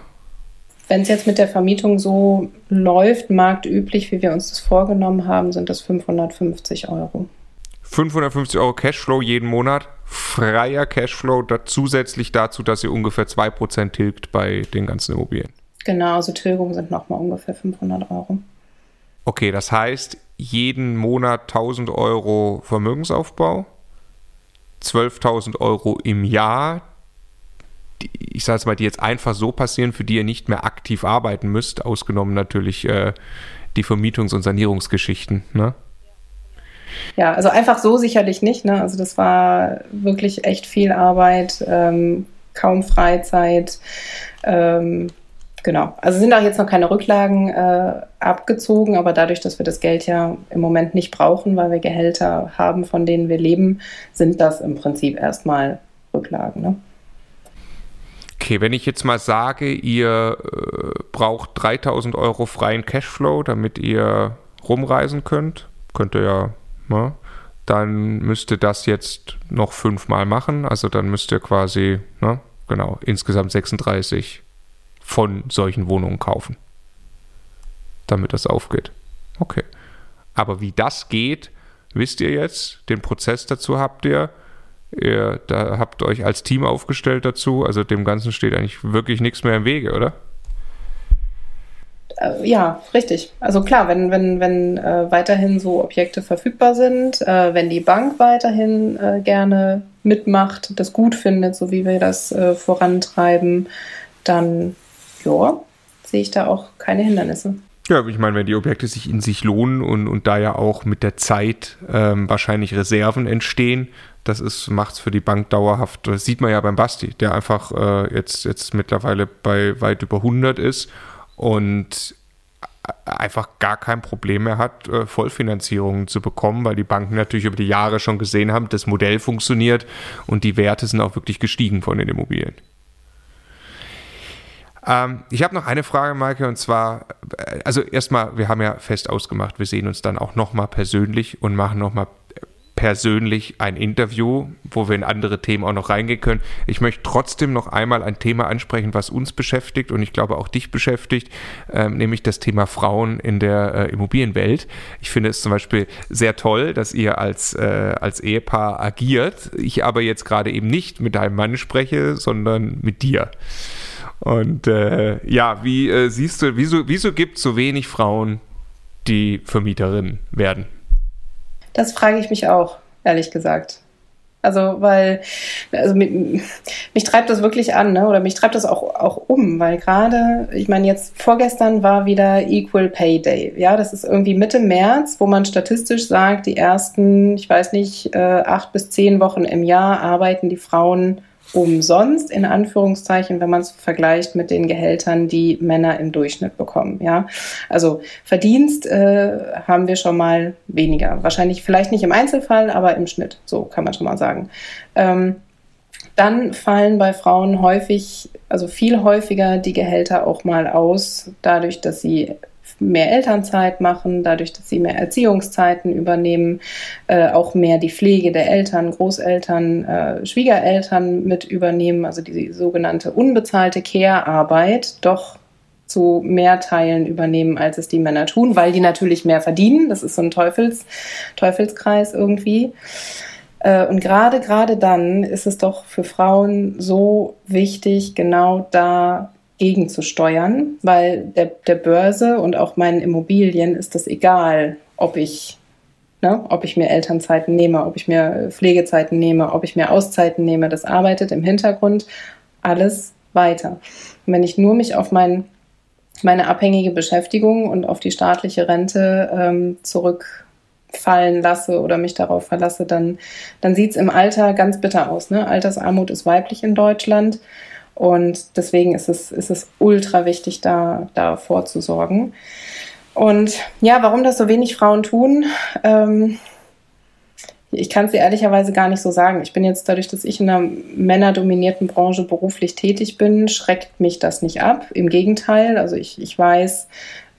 Wenn es jetzt mit der Vermietung so läuft, marktüblich, wie wir uns das vorgenommen haben, sind das 550 Euro. 550 Euro Cashflow jeden Monat, freier Cashflow da, zusätzlich dazu, dass ihr ungefähr 2% tilgt bei den ganzen Immobilien. Genau, also Tilgung sind nochmal ungefähr 500 Euro. Okay, das heißt, jeden Monat 1000 Euro Vermögensaufbau, 12.000 Euro im Jahr, die, ich sage es mal, die jetzt einfach so passieren, für die ihr nicht mehr aktiv arbeiten müsst, ausgenommen natürlich äh, die Vermietungs- und Sanierungsgeschichten. Ne? Ja, also einfach so sicherlich nicht. Ne? Also das war wirklich echt viel Arbeit, ähm, kaum Freizeit. Ähm, Genau. Also sind auch jetzt noch keine Rücklagen äh, abgezogen, aber dadurch, dass wir das Geld ja im Moment nicht brauchen, weil wir Gehälter haben, von denen wir leben, sind das im Prinzip erstmal Rücklagen. Ne? Okay, wenn ich jetzt mal sage, ihr äh, braucht 3000 Euro freien Cashflow, damit ihr rumreisen könnt, könnt ihr ja, ne? dann müsste das jetzt noch fünfmal machen. Also dann müsst ihr quasi, ne? genau, insgesamt 36 von solchen Wohnungen kaufen, damit das aufgeht. Okay. Aber wie das geht, wisst ihr jetzt. Den Prozess dazu habt ihr. Ihr da habt euch als Team aufgestellt dazu. Also dem Ganzen steht eigentlich wirklich nichts mehr im Wege, oder? Äh, ja, richtig. Also klar, wenn, wenn, wenn äh, weiterhin so Objekte verfügbar sind, äh, wenn die Bank weiterhin äh, gerne mitmacht, das gut findet, so wie wir das äh, vorantreiben, dann ja, sehe ich da auch keine Hindernisse. Ja, ich meine, wenn die Objekte sich in sich lohnen und, und da ja auch mit der Zeit ähm, wahrscheinlich Reserven entstehen, das ist, macht's für die Bank dauerhaft. Das sieht man ja beim Basti, der einfach äh, jetzt, jetzt mittlerweile bei weit über 100 ist und einfach gar kein Problem mehr hat, äh, Vollfinanzierungen zu bekommen, weil die Banken natürlich über die Jahre schon gesehen haben, das Modell funktioniert und die Werte sind auch wirklich gestiegen von den Immobilien. Ähm, ich habe noch eine Frage, Maike, und zwar, äh, also erstmal, wir haben ja fest ausgemacht, wir sehen uns dann auch nochmal persönlich und machen nochmal persönlich ein Interview, wo wir in andere Themen auch noch reingehen können. Ich möchte trotzdem noch einmal ein Thema ansprechen, was uns beschäftigt und ich glaube auch dich beschäftigt, äh, nämlich das Thema Frauen in der äh, Immobilienwelt. Ich finde es zum Beispiel sehr toll, dass ihr als, äh, als Ehepaar agiert. Ich aber jetzt gerade eben nicht mit deinem Mann spreche, sondern mit dir. Und äh, ja, wie äh, siehst du, wieso, wieso gibt es so wenig Frauen, die Vermieterinnen werden? Das frage ich mich auch, ehrlich gesagt. Also, weil, also mich, mich treibt das wirklich an, ne? oder mich treibt das auch, auch um, weil gerade, ich meine, jetzt vorgestern war wieder Equal Pay Day. Ja, das ist irgendwie Mitte März, wo man statistisch sagt, die ersten, ich weiß nicht, äh, acht bis zehn Wochen im Jahr arbeiten die Frauen umsonst, in Anführungszeichen, wenn man es vergleicht mit den Gehältern, die Männer im Durchschnitt bekommen. Ja, also Verdienst äh, haben wir schon mal weniger. Wahrscheinlich vielleicht nicht im Einzelfall, aber im Schnitt. So kann man schon mal sagen. Ähm, dann fallen bei Frauen häufig, also viel häufiger die Gehälter auch mal aus, dadurch, dass sie mehr Elternzeit machen, dadurch, dass sie mehr Erziehungszeiten übernehmen, äh, auch mehr die Pflege der Eltern, Großeltern, äh, Schwiegereltern mit übernehmen, also die sogenannte unbezahlte Care-Arbeit doch zu mehr Teilen übernehmen, als es die Männer tun, weil die natürlich mehr verdienen. Das ist so ein Teufels, Teufelskreis irgendwie. Äh, und gerade, gerade dann ist es doch für Frauen so wichtig, genau da gegenzusteuern, weil der, der Börse und auch meinen Immobilien ist das egal, ob ich, ne, ob ich mir Elternzeiten nehme, ob ich mir Pflegezeiten nehme, ob ich mir Auszeiten nehme. Das arbeitet im Hintergrund alles weiter. Und wenn ich nur mich auf mein, meine abhängige Beschäftigung und auf die staatliche Rente ähm, zurückfallen lasse oder mich darauf verlasse, dann, dann sieht es im Alter ganz bitter aus. Ne? Altersarmut ist weiblich in Deutschland. Und deswegen ist es, ist es ultra wichtig, da, da vorzusorgen. Und ja, warum das so wenig Frauen tun, ähm, ich kann es dir ehrlicherweise gar nicht so sagen. Ich bin jetzt dadurch, dass ich in einer männerdominierten Branche beruflich tätig bin, schreckt mich das nicht ab. Im Gegenteil, also ich, ich weiß,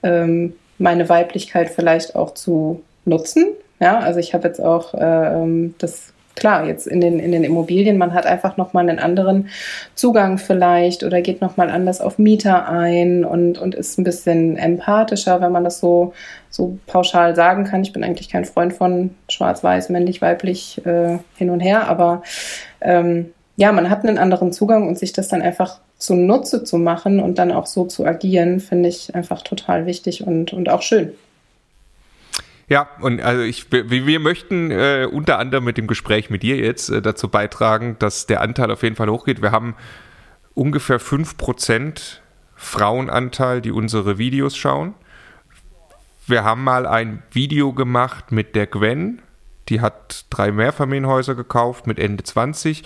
ähm, meine Weiblichkeit vielleicht auch zu nutzen. Ja, also ich habe jetzt auch äh, ähm, das klar, jetzt in den, in den Immobilien, man hat einfach nochmal einen anderen Zugang vielleicht oder geht nochmal anders auf Mieter ein und, und ist ein bisschen empathischer, wenn man das so, so pauschal sagen kann. Ich bin eigentlich kein Freund von schwarz-weiß, männlich, weiblich äh, hin und her, aber ähm, ja, man hat einen anderen Zugang und sich das dann einfach zunutze zu machen und dann auch so zu agieren, finde ich einfach total wichtig und, und auch schön. Ja, und also ich, wir möchten äh, unter anderem mit dem Gespräch mit dir jetzt äh, dazu beitragen, dass der Anteil auf jeden Fall hochgeht. Wir haben ungefähr 5% Frauenanteil, die unsere Videos schauen. Wir haben mal ein Video gemacht mit der Gwen, die hat drei Mehrfamilienhäuser gekauft mit Ende 20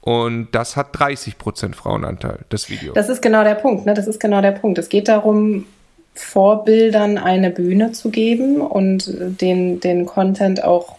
und das hat 30% Frauenanteil, das Video. Das ist genau der Punkt, ne? Das ist genau der Punkt. Es geht darum, Vorbildern eine Bühne zu geben und den, den Content auch,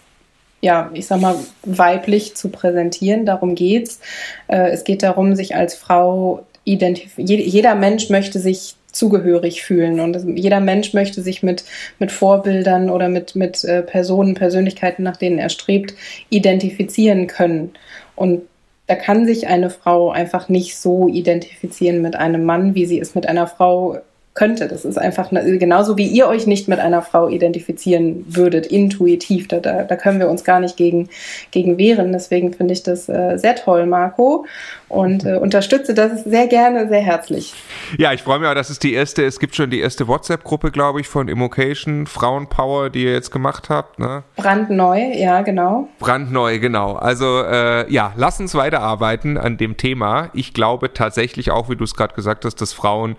ja, ich sag mal, weiblich zu präsentieren. Darum geht's. Äh, es geht darum, sich als Frau identifizieren. Jeder Mensch möchte sich zugehörig fühlen und jeder Mensch möchte sich mit, mit Vorbildern oder mit, mit äh, Personen, Persönlichkeiten, nach denen er strebt, identifizieren können. Und da kann sich eine Frau einfach nicht so identifizieren mit einem Mann, wie sie es mit einer Frau könnte. Das ist einfach genauso wie ihr euch nicht mit einer Frau identifizieren würdet, intuitiv. Da, da, da können wir uns gar nicht gegen, gegen wehren. Deswegen finde ich das äh, sehr toll, Marco. Und äh, unterstütze das sehr gerne, sehr herzlich. Ja, ich freue mich auch, das ist die erste, es gibt schon die erste WhatsApp-Gruppe, glaube ich, von Immocation, Frauenpower, die ihr jetzt gemacht habt. Ne? Brandneu, ja, genau. Brandneu, genau. Also äh, ja, lass uns weiterarbeiten an dem Thema. Ich glaube tatsächlich auch, wie du es gerade gesagt hast, dass Frauen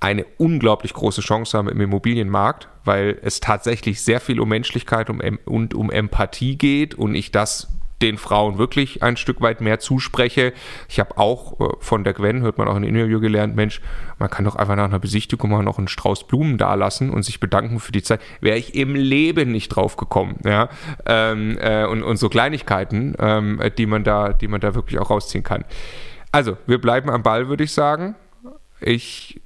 eine unglaublich große Chance haben im Immobilienmarkt, weil es tatsächlich sehr viel um Menschlichkeit und um Empathie geht und ich das den Frauen wirklich ein Stück weit mehr zuspreche. Ich habe auch äh, von der Gwen, hört man auch in einem Interview gelernt, Mensch, man kann doch einfach nach einer Besichtigung mal noch einen Strauß Blumen dalassen und sich bedanken für die Zeit. Wäre ich im Leben nicht drauf gekommen, ja. Ähm, äh, und, und so Kleinigkeiten, ähm, die man da, die man da wirklich auch rausziehen kann. Also, wir bleiben am Ball, würde ich sagen. Ich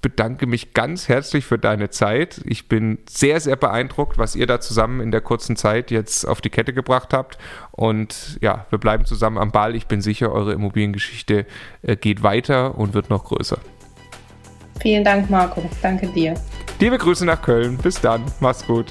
bedanke mich ganz herzlich für deine Zeit. Ich bin sehr, sehr beeindruckt, was ihr da zusammen in der kurzen Zeit jetzt auf die Kette gebracht habt. Und ja, wir bleiben zusammen am Ball. Ich bin sicher, eure Immobiliengeschichte äh, geht weiter und wird noch größer. Vielen Dank, Marco. Danke dir. Liebe Grüße nach Köln. Bis dann. Mach's gut.